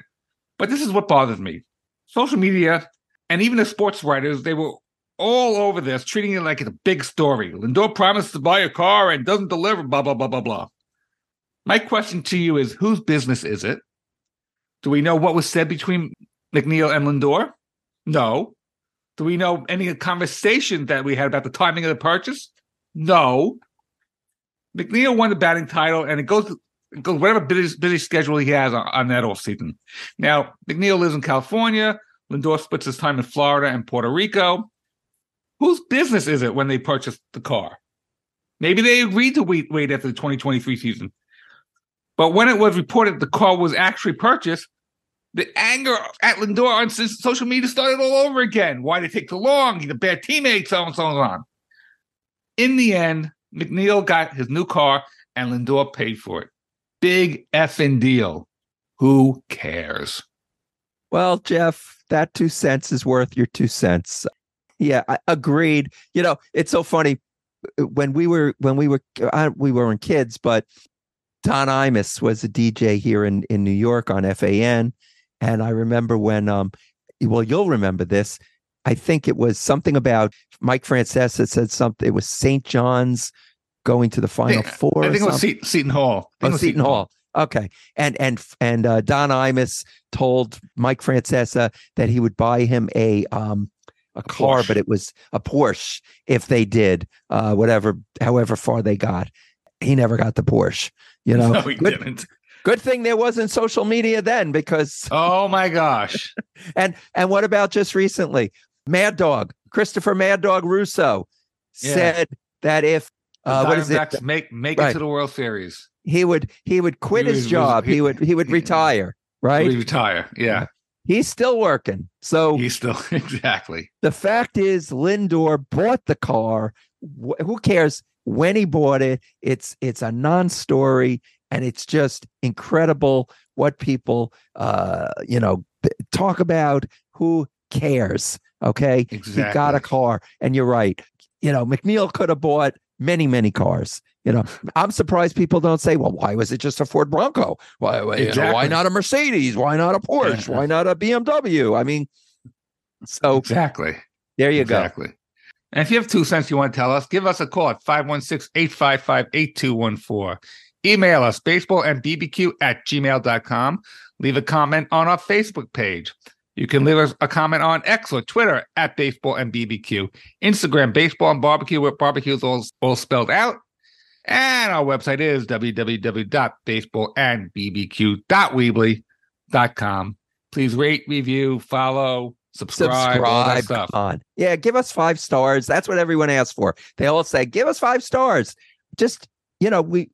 but this is what bothers me. Social media and even the sports writers, they were all over this, treating it like it's a big story. Lindor promised to buy a car and doesn't deliver, blah, blah, blah, blah, blah. My question to you is whose business is it? Do we know what was said between McNeil and Lindor? No. Do we know any conversation that we had about the timing of the purchase? No. McNeil won the batting title, and it goes, whatever busy, busy schedule he has on, on that off season. Now, McNeil lives in California. Lindor splits his time in Florida and Puerto Rico. Whose business is it when they purchase the car? Maybe they agreed to wait, wait after the 2023 season. But when it was reported the car was actually purchased, the anger at Lindor on social media started all over again. Why did it take so long? He's a bad teammate, so on and so on. In the end, McNeil got his new car and Lindor paid for it. Big effing deal. Who cares? Well, Jeff, that two cents is worth your two cents. Yeah, I agreed. You know, it's so funny when we were when we were uh, we weren't kids, but Don Imus was a DJ here in in New York on FAN, and I remember when um, well, you'll remember this. I think it was something about Mike Francesa said something. It was St. John's going to the Final think- Four. I think it was something. Seton, Seton Hall. Oh, was Seton Hall. Okay, and and and uh, Don Imus told Mike Francesa that he would buy him a um a, car, Porsche. but it was a Porsche if they did uh whatever, however far they got. He never got the Porsche. You know, No, he good, didn't. good thing there wasn't social media then because Oh my gosh. and and what about just recently? Mad Dog, Christopher Mad Dog Russo Yeah. said that if uh, what is it? Make make it to the World Series. He would he would quit He his would- job. He he- would he would he- retire. Right? Retire. Yeah. He's still working. So He's still exactly. the fact is, Lindor bought the car. Who cares when he bought it? It's it's a non-story, and it's just incredible what people uh you know talk about. Who cares? Okay, Exactly. he got a car, and you're right. You know, McNeil could have bought many many cars. You know, I'm surprised people don't say, "Well, why was it just a Ford Bronco? Why, why, you know, why not a Mercedes? Why not a Porsche? Yeah. Why not a BMW?" I mean, so Exactly. there you go. exactly. And if you have two cents you want to tell us, give us a call at 516-855-8214. Email us baseball and bbq at gmail.com. Leave a comment on our Facebook page. You can leave us a comment on X or Twitter at baseball and bbq. Instagram baseball and barbecue with barbecue is all, all spelled out. And our website is www.baseballandbbq.weebly.com. Please rate, review, follow, subscribe, all that stuff. on. Yeah, give us five stars. That's what everyone asks for. They all say, give us five stars. Just, you know, we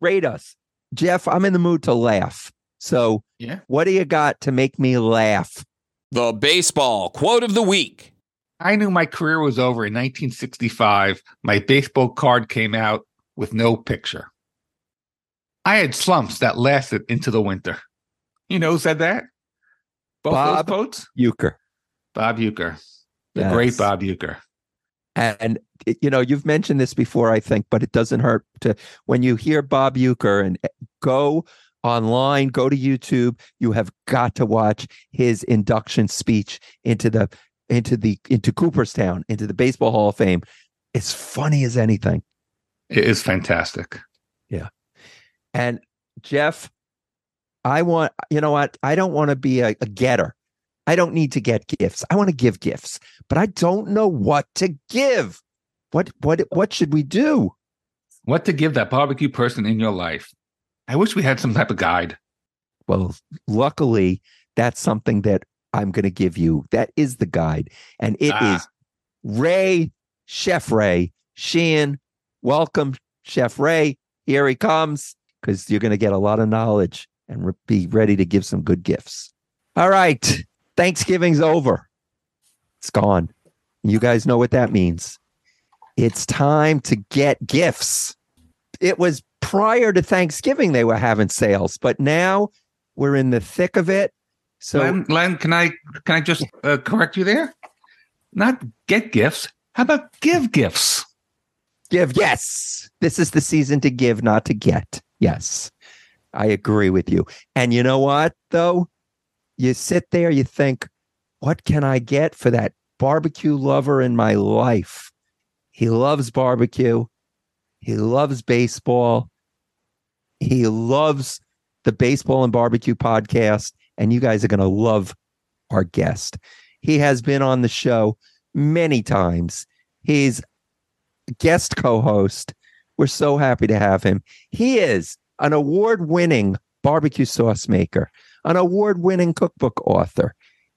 rate us. Jeff, I'm in the mood to laugh. So, Yeah. what do you got to make me laugh? The baseball quote of the week. I knew my career was over in 1965. My baseball card came out with no picture. I had slumps that lasted into the winter. You know who said that? Both Bob those quotes? Uecker. Bob Uecker. The Yes. great Bob Uecker. And, it- you know, you've mentioned this before, I think, but it doesn't hurt to, when you hear Bob Uecker and eh, go online, go to YouTube, you have got to watch his induction speech into the, into the, into Cooperstown, into the Baseball Hall of Fame. It's funny as anything. It is fantastic. Yeah. And Jeff, I want, you know what? I don't want to be a, a getter. I don't need to get gifts. I want to give gifts, but I don't know what to give. What what what should we do? What to give that barbecue person in your life? I wish we had some type of guide. Well, luckily, that's something that I'm going to give you. That is the guide, and it is Ah. Ray, Chef Ray Sheehan. Welcome, Chef Ray. Here he comes because you're going to get a lot of knowledge and re- be ready to give some good gifts. All right, Thanksgiving's over. It's gone. You guys know what that means. It's time to get gifts. It was prior to Thanksgiving they were having sales, but now we're in the thick of it. So Len, Len, can I can I just uh, correct you there? Not get gifts. How about give gifts? give yes this is the season to give not to get yes i agree with you and you know what though you sit there you think what can i get for that barbecue lover in my life he loves barbecue he loves baseball he loves the baseball and barbecue podcast and you guys are going to love our guest he has been on the show many times he's guest co-host. We're so happy to have him. He is an award-winning barbecue sauce maker, an award-winning cookbook author.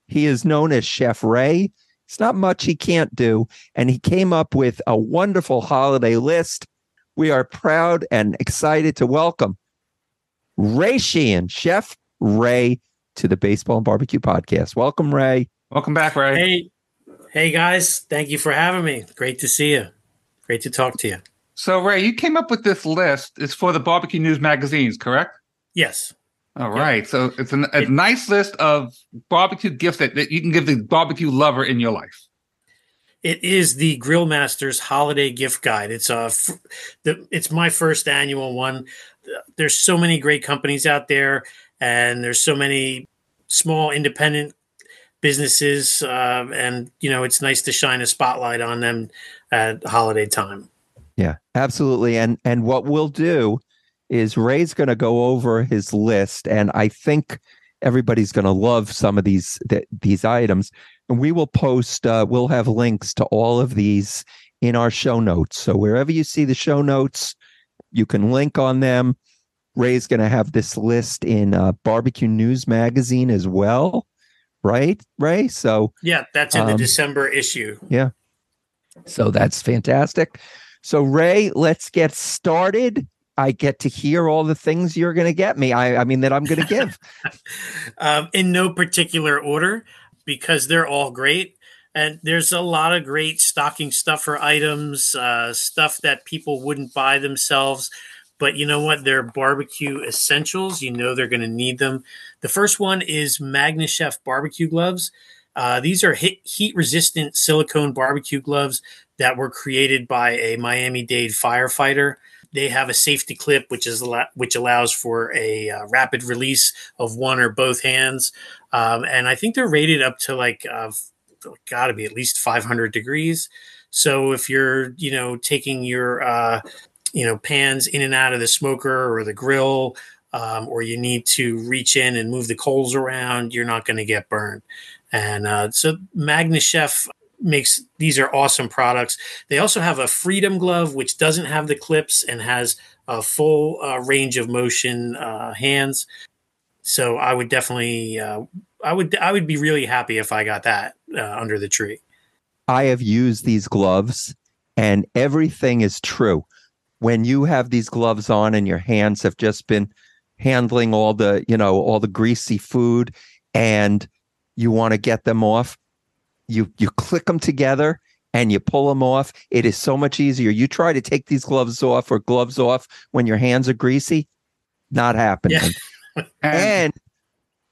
He is known as Chef Ray. It's not much he can't do, and he came up with a wonderful holiday list. We are proud and excited to welcome Ray Sheehan, Chef Ray, to the Baseball and Barbecue Podcast. Welcome, Ray. Welcome back, Ray. Hey, hey guys, thank you for having me. Great to see you. Great to talk to you. So, Ray, you came up with this list. It's for the Barbecue News magazines, correct? Yes. All Yeah. right. So it's an, a It- nice list of barbecue gifts that, that you can give the barbecue lover in your life. It is the Grill Masters Holiday Gift Guide. It's a, it's my first annual one. There's so many great companies out there, and there's so many small independent businesses, uh, and you know it's nice to shine a spotlight on them at holiday time. Yeah, absolutely. And and what we'll do is Ray's going to go over his list, and I think everybody's going to love some of these th- these items. And we will post. Uh, we'll have links to all of these in our show notes. So wherever you see the show notes, you can link on them. Ray's going to have this list in uh, Barbecue News Magazine as well, right, Ray? So Yeah, that's in the Um, December issue. Yeah. So that's fantastic. So Ray, let's get started. I get to hear all the things you're going to get me. I, I mean that I'm going to give. um, in no particular order because they're all great. And there's a lot of great stocking stuffer items, uh, stuff that people wouldn't buy themselves. But you know what? They're barbecue essentials. You know they're going to need them. The first one is Magna Chef barbecue gloves. Uh, these are heat resistant silicone barbecue gloves that were created by a Miami Dade firefighter. They have a safety clip, which is which allows for a uh, rapid release of one or both hands, um, and I think they're rated up to like uh, got to be at least 500 degrees. So if you're you know taking your uh, you know pans in and out of the smoker or the grill, um, or you need to reach in and move the coals around, you're not going to get burned. And uh, so Magna Chef makes these are awesome products. They also have a Freedom glove, which doesn't have the clips and has a full uh, range of motion uh, hands. So I would definitely, uh, I would, I would be really happy if I got that uh, under the tree. I have used these gloves and everything is true. When you have these gloves on and your hands have just been handling all the, you know, all the greasy food and you want to get them off, you you click them together and you pull them off. It is so much easier. You try to take these gloves off or gloves off when your hands are greasy, not happening. Yeah. And, And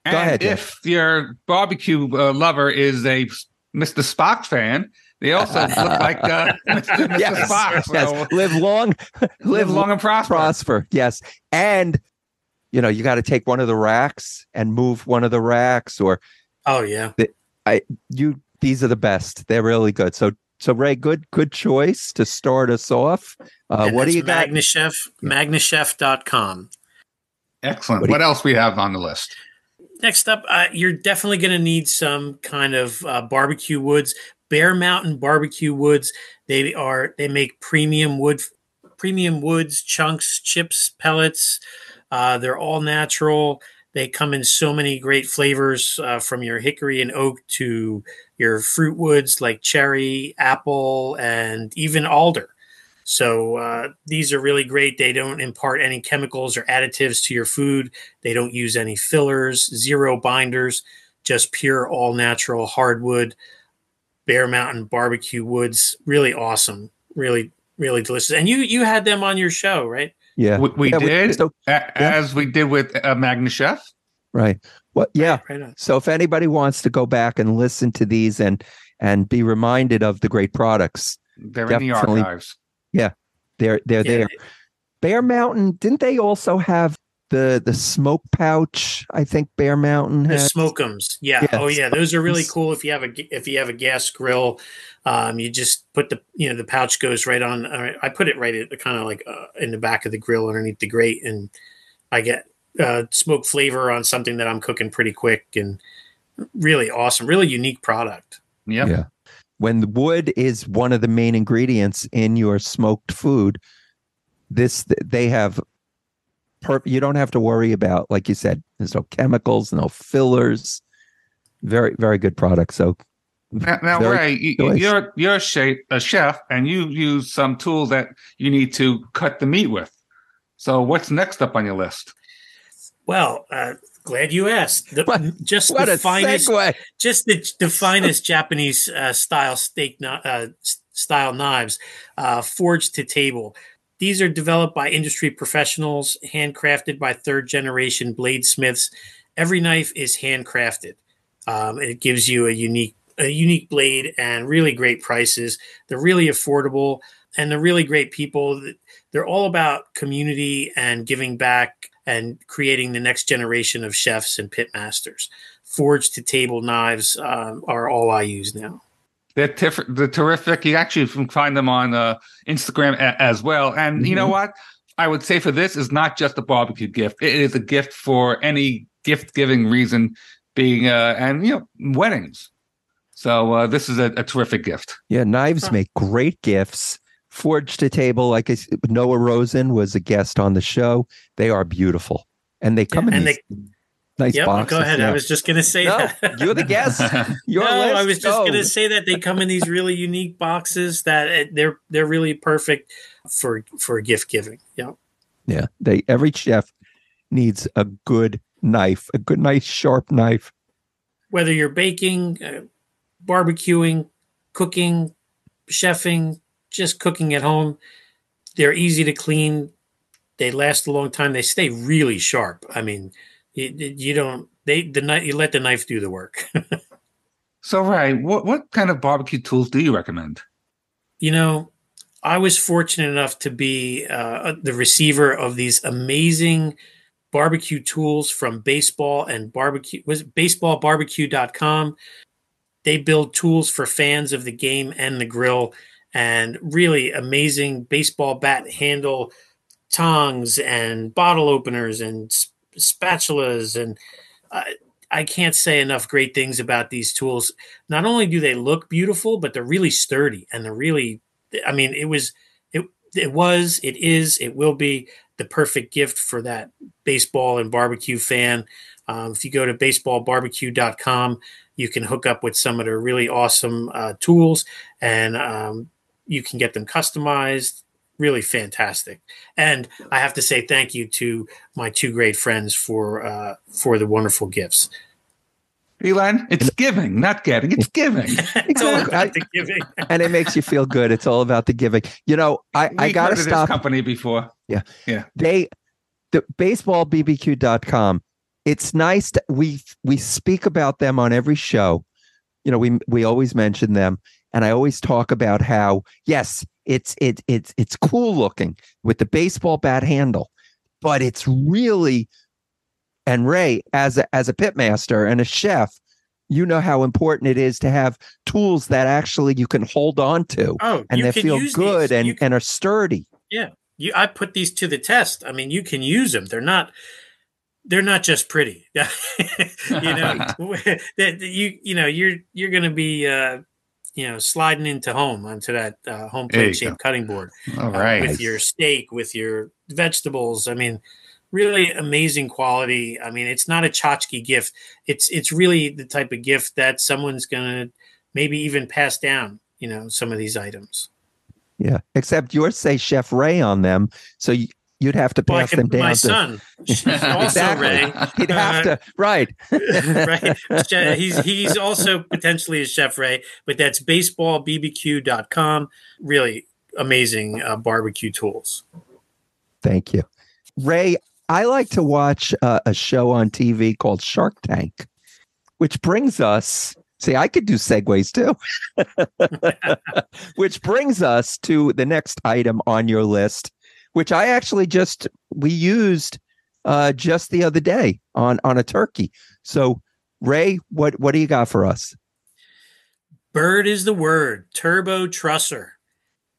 and ahead, Jeff. if your barbecue uh, lover is a Mr. Spock fan, they also look like uh, Mr. Mr. yes, Spock. So yes, live long, live, live long and prosper. prosper. Yes. And you know, you got to take one of the racks and move one of the racks or Oh yeah, I you these are the best. They're really good. So so Ray, good good choice to start us off. Uh, what do that's you got? Magnachef, magnachef.com. Excellent. What do What else we have on the list? Next up, uh, you're definitely going to need some kind of uh, barbecue woods. Bear Mountain barbecue woods. They are they make premium wood, premium woods, chunks, chips, pellets. Uh, they're all natural. They come in so many great flavors, uh, from your hickory and oak to your fruit woods like cherry, apple, and even alder. So uh, these are really great. They don't impart any chemicals or additives to your food. They don't use any fillers, zero binders, just pure all natural hardwood Bear Mountain barbecue woods. Really awesome. Really, really delicious. And you you had them on your show, right? Yeah. We, we Yeah, did, so- a- as we did with uh, Magna Chef. right. Well, yeah. Right on. So if anybody wants to go back and listen to these and and be reminded of the great products, They're in the Definitely. Yeah, they're they're Yeah, there. Bear Mountain, didn't they also have the the smoke pouch? I think Bear Mountain The had. smokeums, yeah. Yeah, Oh yeah, those are really cool. If you have a g- if you have a gas grill, um, you just put the you know the pouch goes right on. I put it right at kind of like uh, in the back of the grill underneath the grate, and I get uh, smoke flavor on something that I'm cooking pretty quick and really awesome, really unique product. Yep. Yeah. when the wood is one of the main ingredients in your smoked food, this they have. Per, you don't have to worry about, like you said, there's no chemicals, no fillers. Very, very good product. So Now, now Ray, you, you're you're a chef, a chef, and you use some tools that you need to cut the meat with. So, what's next up on your list? Well, uh, glad you asked. The, What- just what the a finest segue! just the, the finest Japanese uh, style steak uh, style knives, uh, forged to table. These are developed by industry professionals, handcrafted by third generation bladesmiths. Every knife is handcrafted. Um, and it gives you a unique a unique blade and really great prices. They're really affordable and they're really great people. They're all about community and giving back and creating the next generation of chefs and pit masters forged to table knives um, are all I use now. They're, tif- they're terrific. You actually can find them on uh, Instagram a- as well. And you know Mhm. what? I would say for this is not just a barbecue gift. It is a gift for any gift giving reason, being uh, and you know weddings. So uh, this is a, a terrific gift. Yeah, knives Huh. make great gifts. Forged to table, like I, s- Noah Rosen was a guest on the show. They are beautiful, and they come Yeah, in and these nice Yep, boxes. go ahead. I was just going to say no, that. you're the guest. Your no, list. I was just Go. going to say that they come in these really unique boxes that uh, they're they're really perfect for for gift giving. Yeah. Yeah, they every chef needs a good knife, a good, nice, sharp knife. Whether you're baking, uh, barbecuing, cooking, chefing, just cooking at home, they're easy to clean. They last a long time. They stay really sharp. I mean, you, you don't they the knife you let the knife do the work. So right. what what kind of barbecue tools do you recommend? you know, I was fortunate enough to be uh, the receiver of these amazing barbecue tools from baseball and barbecue was baseballbarbecue.com. They build tools for fans of the game and the grill and really amazing baseball bat handle tongs and bottle openers and spatulas and I can't say enough great things about these tools. Not only do they look beautiful, but they're really sturdy and they're really I mean, it was it it was, it is, it will be the perfect gift for that baseball and barbecue fan. Um, if you go to baseballbarbecue.com, you can hook up with some of their really awesome uh, tools and um, you can get them customized. Really fantastic. And I have to say thank you to my two great friends for uh, for the wonderful gifts. Elan, it's giving, not getting. It's giving. it's all about the giving. and it makes you feel good. It's all about the giving. You know, I, I We've gotta heard this stop. company before. Yeah, yeah. They the baseballbbq.com. It's nice to we we speak about them on every show. You know, we we always mention them and I always talk about how yes, it's it it's it's cool looking with the baseball bat handle, but it's really and Ray as a as a pitmaster and a chef, you know how important it is to have tools that actually you can hold on to Oh, and you they feel good these. and can- and are sturdy. Yeah. You I put these to the test. I mean, you can use them. They're not they're not just pretty. you know, that you you know, you're you're going to be uh you know, sliding into home onto that uh, home plate you go. shaped cutting board All uh, right. with your steak, with your vegetables. I mean, really amazing quality. I mean, it's not a tchotchke gift. It's it's really the type of gift that someone's going to maybe even pass down, you know, some of these items. Yeah, except yours say Chef Ray on them, so you, you'd have to Well, pass can, them down my to. son, also Exactly. Ray, He'd have Uh, to right. right? He's he's also potentially a chef Ray, but that's baseballbbq.com. Really amazing uh, barbecue tools. Thank you, Ray. I like to watch uh, a show on TV called Shark Tank, which brings us. See, I could do segues too. which brings us to the next item on your list, which I actually just we used uh, just the other day on on a turkey. So, Ray, what what do you got for us? Bird is the word. Turbo trusser.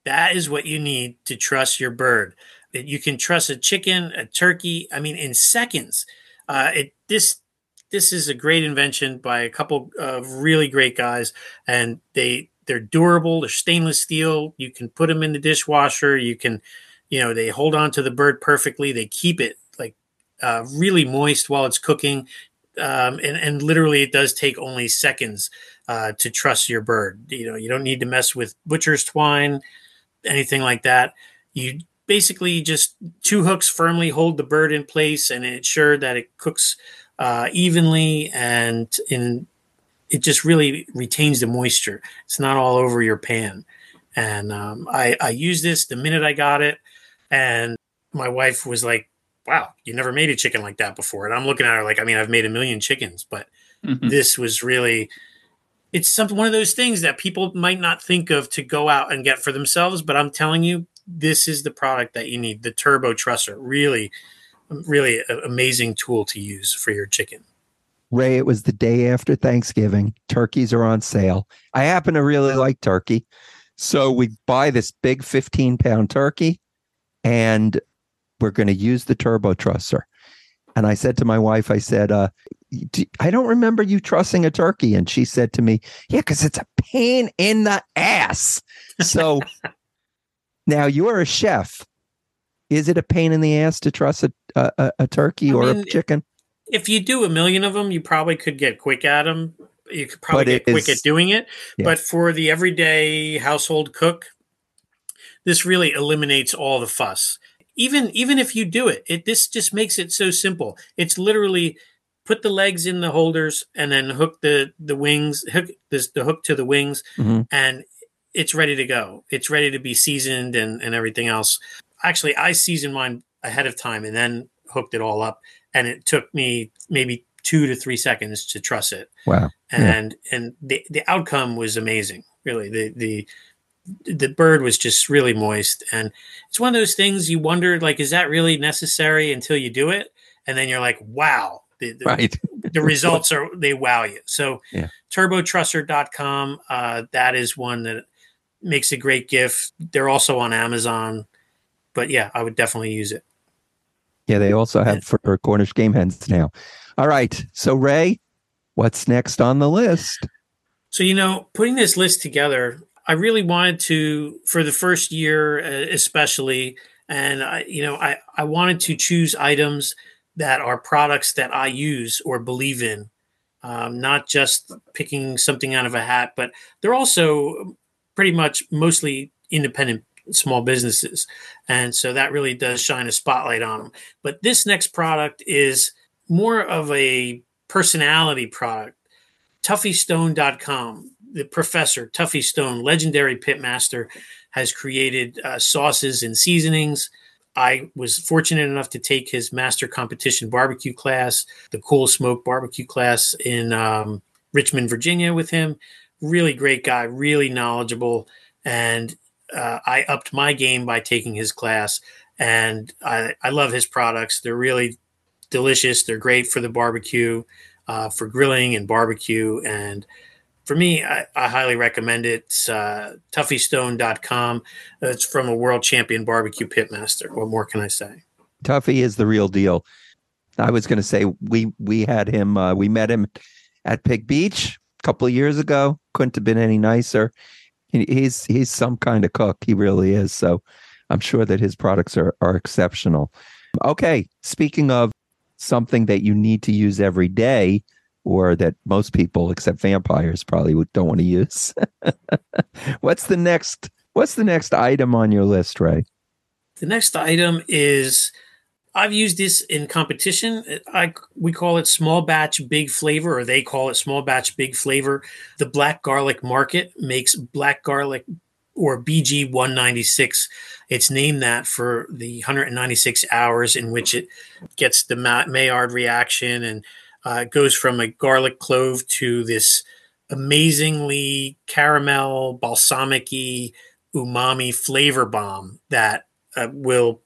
That is what you need to truss your bird. That you can truss a chicken, a turkey. I mean, in seconds. Uh, it this this is a great invention by a couple of really great guys, and they they're durable. They're stainless steel. You can put them in the dishwasher. You can, you know, they hold on to the bird perfectly. They keep it like uh, really moist while it's cooking, um, and and literally it does take only seconds uh, to truss your bird. You know, you don't need to mess with butcher's twine, anything like that. You basically just two hooks firmly hold the bird in place and ensure that it cooks uh, evenly and in it just really retains the moisture. It's not all over your pan. And um, I, I used this the minute I got it, and my wife was like, "Wow, you never made a chicken like that before." And I'm looking at her like, I mean, I've made a million chickens, but mm-hmm. this was really it's something one of those things that people might not think of to go out and get for themselves but i'm telling you this is the product that you need the turbo trusser really really a- amazing tool to use for your chicken Ray, it was the day after Thanksgiving. Turkeys are on sale. I happen to really like turkey. So we buy this big 15 pound turkey and we're going to use the turbo trusser. And I said to my wife, I said, uh, do, I don't remember you trussing a turkey. And she said to me, Yeah, because it's a pain in the ass. So now you're a chef. Is it a pain in the ass to truss a, a, a turkey I or mean, a chicken? If you do a million of them, you probably could get quick at them. You could probably But get quick is- at doing it. Yeah. But for the everyday household cook, this really eliminates all the fuss. Even even if you do it, it this just makes it so simple. It's literally put the legs in the holders and then hook the the wings, hook this the hook to the wings, Mhm. and it's ready to go. It's ready to be seasoned and and everything else. Actually, I seasoned mine ahead of time and then hooked it all up, and it took me maybe two to three seconds to truss it Wow. Yeah. and and the the outcome was amazing. Really, the the the bird was just really moist, and it's one of those things you wonder like, is that really necessary until you do it, and then you're like, wow, the the, Right. the results are they wow you. So, Yeah. turbotrusser.com, uh, that is one that makes a great gift. They're also on Amazon, but yeah, I would definitely use it. Yeah, they also have for Cornish game hens now. All right. So, Ray, what's next on the list? So, you know, putting this list together, I really wanted to, for the first year uh, especially, and I, you know, I, I wanted to choose items that are products that I use or believe in, um, not just picking something out of a hat, but they're also pretty much mostly independent small businesses. And so that really does shine a spotlight on them. But this next product is more of a personality product. TuffyStone.com, the professor, Tuffy Stone, legendary pitmaster, has created uh, sauces and seasonings. I was fortunate enough to take his master competition barbecue class, the Cool Smoke barbecue class in um, Richmond, Virginia, with him. Really great guy, really knowledgeable. And uh, I upped my game by taking his class. And I, I love his products. They're really delicious. They're great for the barbecue, uh, for grilling and barbecue. And for me, I, I highly recommend it. It's uh, tuffystone.com. It's from a world champion barbecue pitmaster. What more can I say? Tuffy is the real deal. I was going to say we we had him. Uh, we met him at Pig Beach a couple of years ago. Couldn't have been any nicer. He, he's he's some kind of cook. He really is. So I'm sure that his products are are exceptional. Okay, speaking of something that you need to use every day, or that most people except vampires probably don't want to use. what's the next? What's the next item on your list, Ray? The next item is I've used this in competition. I we call it small batch big flavor, or they call it small batch big flavor. The Black Garlic Market makes black garlic or BG 196. It's named that for the 196 hours in which it gets the Ma- Maillard reaction and uh, it goes from a garlic clove to this amazingly caramel, balsamic umami flavor bomb that uh, will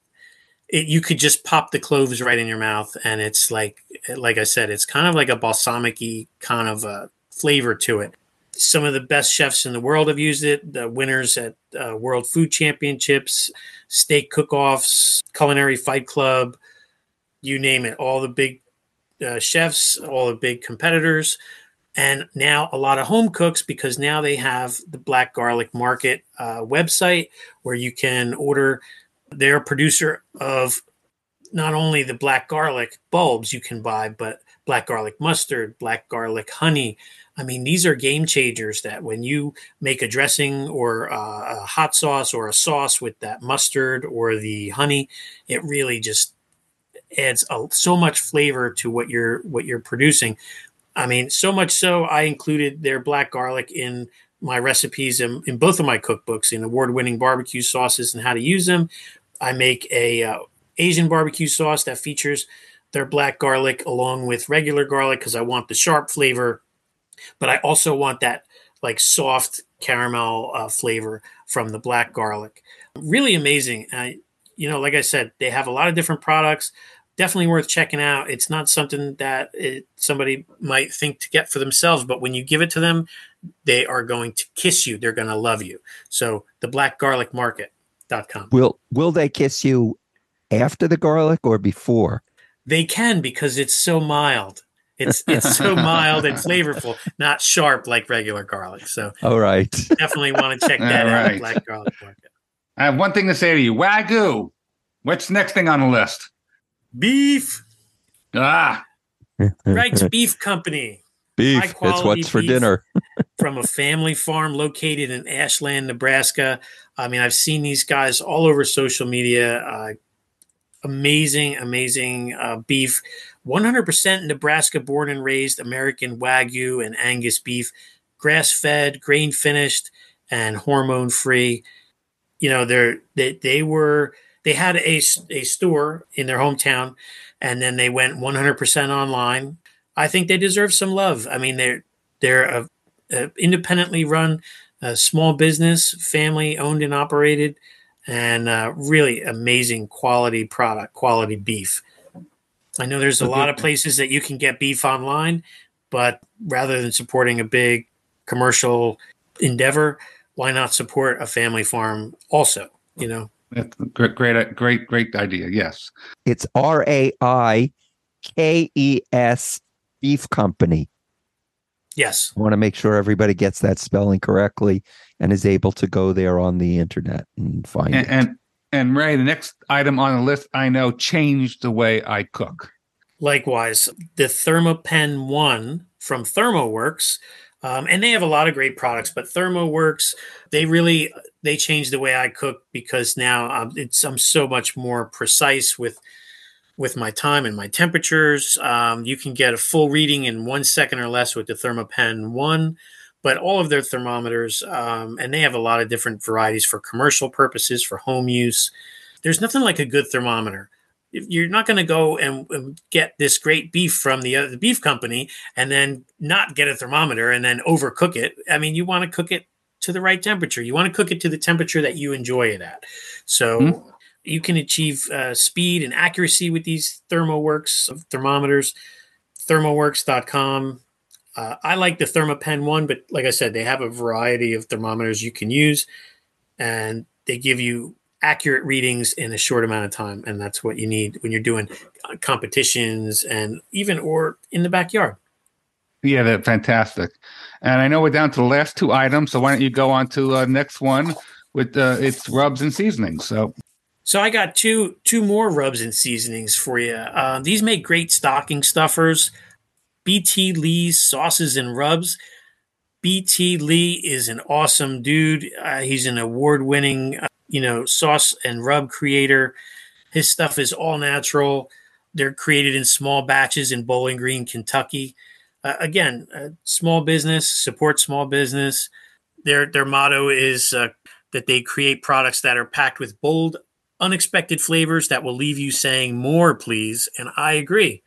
it, you could just pop the cloves right in your mouth and it's like like i said it's kind of like a balsamic kind of a flavor to it. Some of the best chefs in the world have used it. The winners at uh, world food championships steak cook-offs culinary fight club you name it all the big uh, chefs all the big competitors and now a lot of home cooks because now they have the black garlic market uh, website where you can order they're producer of not only the black garlic bulbs you can buy but black garlic mustard black garlic honey. I mean these are game changers that when you make a dressing or uh, a hot sauce or a sauce with that mustard or the honey it really just adds a, so much flavor to what you're what you're producing I mean, so much so I included their black garlic in my recipes in, in both of my cookbooks in award-winning barbecue sauces and how to use them. I make a uh, Asian barbecue sauce that features their black garlic along with regular garlic because I want the sharp flavor, but I also want that like soft caramel uh, flavor from the black garlic. Really amazing. Uh, you know, like I said, they have a lot of different products. Definitely worth checking out. It's not something that it, somebody might think to get for themselves, but when you give it to them, they are going to kiss you. They're going to love you. So the black garlic market.com. Will will they kiss you after the garlic or before? They can because it's so mild. It's it's so mild and flavorful, not sharp like regular garlic. So All right. definitely want to check that All out. right. Black garlic market. I have one thing to say to you. Wagyu. What's the next thing on the list? Beef. Ah, Raikes Beef Company. Beef. high It's quality what's for dinner. from a family farm located in Ashland, Nebraska. I mean, I've seen these guys all over social media. Uh, amazing, amazing uh, beef. 100% Nebraska born and raised American Wagyu and Angus beef, grass fed, grain finished, and hormone free. You know, they're, they, they were, they had a, a store in their hometown and then they went 100% online. I think they deserve some love. I mean, they're, they're a uh, independently run uh, small business, family owned and operated, and uh, really amazing quality product, quality beef. I know there's a lot of places that you can get beef online, but rather than supporting a big commercial endeavor, why not support a family farm also? You know, that's great, great, great, great idea. Yes. It's R A I K E S Beef Company. yes, I want to make sure everybody gets that spelling correctly and is able to go there on the internet and find And, it. and and Ray, the next item on the list I know changed the way I cook. Likewise, the Thermapen 1 from ThermoWorks, um, and they have a lot of great products, but ThermoWorks, they really they changed the way I cook because now um, it's I'm so much more precise with with my time and my temperatures. Um, you can get a full reading in one second or less with the Thermapen 1, but all of their thermometers, um, and they have a lot of different varieties for commercial purposes, for home use. There's nothing like a good thermometer you're not going to go and, and get this great beef from the other the beef company and then not get a thermometer and then overcook it. I mean, you want to cook it to the right temperature. You want to cook it to the temperature that you enjoy it at. So Hmm. you can achieve uh, speed and accuracy with these ThermoWorks thermometers. Thermoworks.com. Uh, I like the Thermapen one, but like I said, they have a variety of thermometers you can use, and they give you accurate readings in a short amount of time, and that's what you need when you're doing uh, competitions and even or in the backyard. Yeah, they're fantastic. And I know we're down to the last two items, so why don't you go on to uh, next one with uh, its rubs and seasonings? So So I got two two more rubs and seasonings for you. Uh, these make great stocking stuffers. BT Lee's sauces and rubs. BT Lee is an awesome dude. Uh, he's an award-winning, uh, you know, sauce and rub creator. His stuff is all natural. They're created in small batches in Bowling Green, Kentucky. Uh, again, uh, small business support small business. Their their motto is uh, that they create products that are packed with bold, unexpected flavors that will leave you saying more, please. And I agree.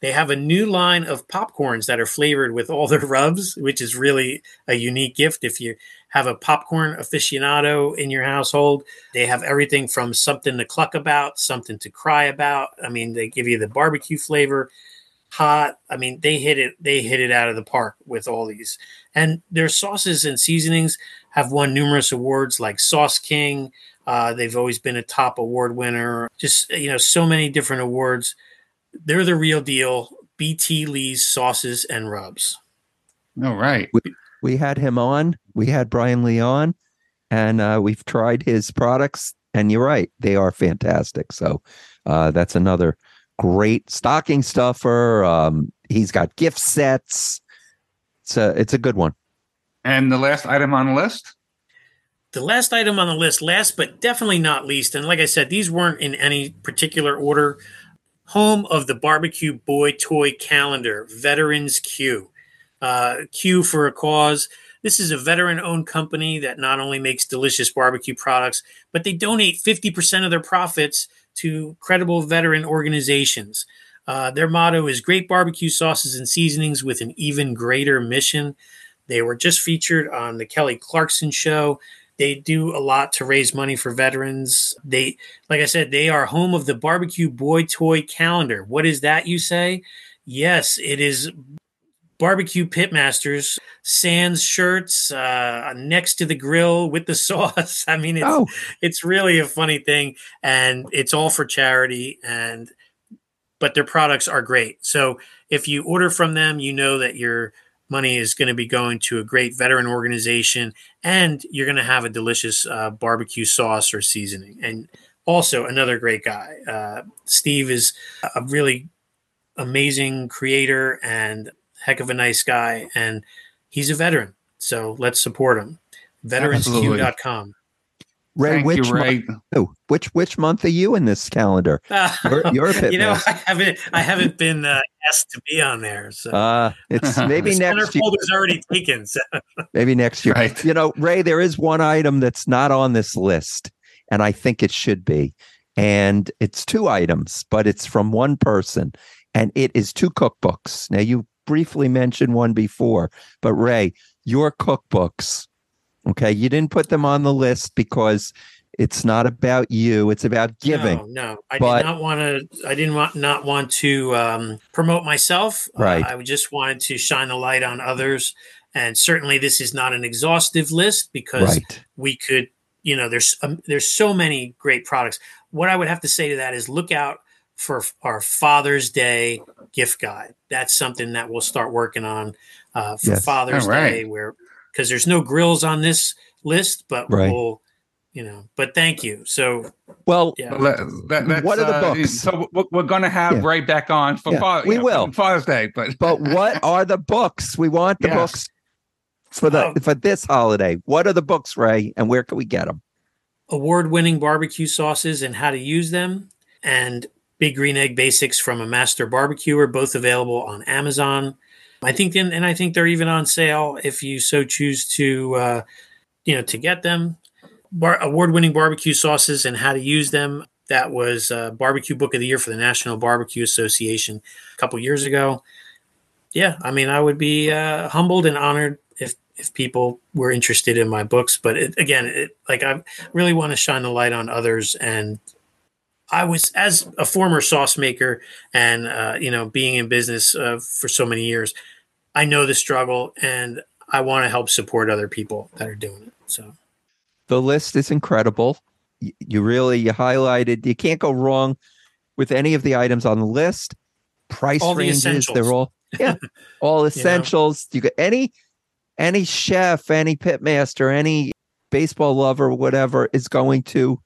They have a new line of popcorns that are flavored with all their rubs, which is really a unique gift. If you have a popcorn aficionado in your household, they have everything from something to cluck about, something to cry about. I mean, they give you the barbecue flavor, hot. I mean, they hit it. They hit it out of the park with all these. And their sauces and seasonings have won numerous awards, like Sauce King. Uh, they've always been a top award winner. Just you know, so many different awards. They're the real deal. BT Lee's sauces and rubs. all right. We had him on. We had Brian Lee on, and uh, we've tried his products. And you're right, they are fantastic. So uh, that's another great stocking stuffer. Um, he's got gift sets. It's a it's a good one. And the last item on the list? The last item on the list, last but definitely not least, and like I said, these weren't in any particular order. Home of the Barbecue Boy Toy Calendar, Veterans Q. Uh, Q for a cause. This is a veteran owned company that not only makes delicious barbecue products, but they donate 50% of their profits to credible veteran organizations. Uh, their motto is great barbecue sauces and seasonings with an even greater mission. They were just featured on the Kelly Clarkson show. They do a lot to raise money for veterans. They, like I said, they are home of the barbecue boy toy calendar. What is that, you say? Yes, it is barbecue pitmasters sans shirts uh, next to the grill with the sauce. I mean it's Oh, it's really a funny thing and it's all for charity and but their products are great. So if you order from them you know that your money is going to be going to a great veteran organization and you're going to have a delicious uh, barbecue sauce or seasoning. And also another great guy uh, steve is a really amazing creator and heck of a nice guy and he's a veteran so let's support him veteransq.com Ray, Thank which you, Ray. month? oh, which which month are you in this calendar? You're- you're a you know. I haven't, I haven't been uh, asked to be on there. So Uh it's maybe the next year. folder's already taken. So Maybe next year. Right. You know, Ray, there is one item that's not on this list, and I think it should be. And it's two items, but it's from one person, and it is two cookbooks. Now, you briefly mentioned one before, but Ray, your cookbooks, okay, you didn't put them on the list because it's not about you, it's about giving. No, no, I But- did not want to. I didn't want not want to um, promote myself. Uh, Right. I just wanted to shine a light on others, and certainly this is not an exhaustive list because Right. we could. You know, there's um, there's so many great products. What I would have to say to that is look out for our Father's Day gift guide. That's something that we'll start working on uh, for Yes. Father's All right. Day, where because there's no grills on this list, but Right. we'll, you know, but thank you. So Well, yeah, that- that- that's, What are the uh, books? So we're, we're going to have Yeah. Ray back on for Yeah, Father, we you know, will. Father's Day, but but what are the books? We want the Yes. books for the Oh. for this holiday. What are the books, Ray, and where can we get them? award-winning barbecue sauces and how to use them, and Big Green Egg Basics from a Master Barbecuer, both available on Amazon. I think, and, and I think they're even on sale if you so choose to, uh, you know, to get them. Bar- award-winning barbecue sauces and how to use them. That was uh, Barbecue Book of the Year for the National Barbecue Association a couple years ago. Yeah, I mean, I would be uh, humbled and honored if if people were interested in my books. But it, again, it, like I really want to shine the light on others. And I was, as a former sauce maker and, uh, you know, being in business uh, for so many years, I know the struggle and I want to help support other people that are doing it. So, The list is incredible. You really you highlighted. You can't go wrong with any of the items on the list. Price All ranges, essentials. they're all yeah, all essentials. You got any any chef, any pitmaster, any baseball lover, whatever is going to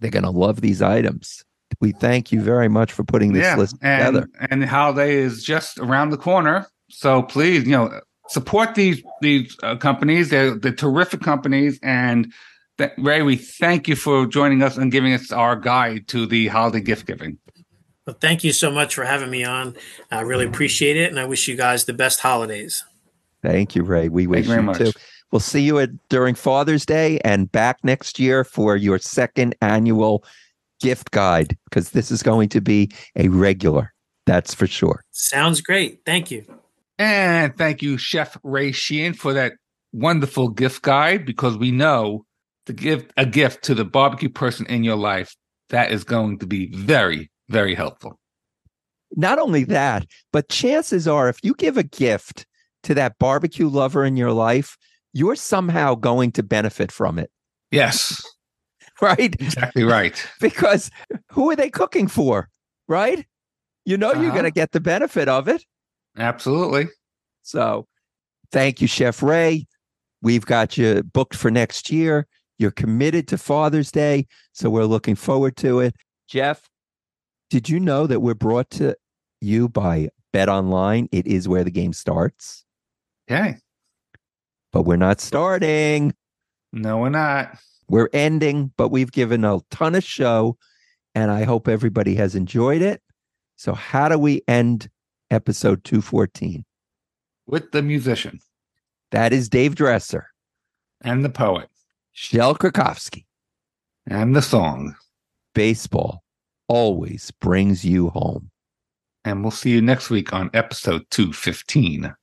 they're going to love these items. We thank you very much for putting this list and, together. And the holiday is just around the corner. So please, you know, support these these uh, companies. They're they're terrific companies. And th- Ray, we thank you for joining us and giving us our guide to the holiday gift giving. well, thank you so much for having me on. I really appreciate it. And I wish you guys the best holidays. Thank you, Ray. We Thank wish you very you much. too. We'll see you at during Father's Day and back next year for your second annual gift guide because this is going to be a regular. That's for sure. Sounds great. Thank you. And thank you, Chef Ray Sheehan, for that wonderful gift guide because we know to give a gift to the barbecue person in your life, that is going to be very, very helpful. Not only that, but chances are if you give a gift to that barbecue lover in your life, you're somehow going to benefit from it, Yes, right? exactly right. Because who are they cooking for, right? You know you're Uh-huh. going to get the benefit of it. Absolutely. So thank you, Chef Ray. We've got you booked for next year. You're committed to Father's Day. So we're looking forward to it. Jeff, did you know that we're brought to you by Bet Online? It is where the game starts, Okay. But we're not starting. No, we're not. We're ending, but we've given a ton of show and I hope everybody has enjoyed it. So, how do we end episode 214? With the musician That is Dave Dresser, and the poet Shel Krakowski. and the song. baseball always brings you home. And we'll see you next week on episode 215.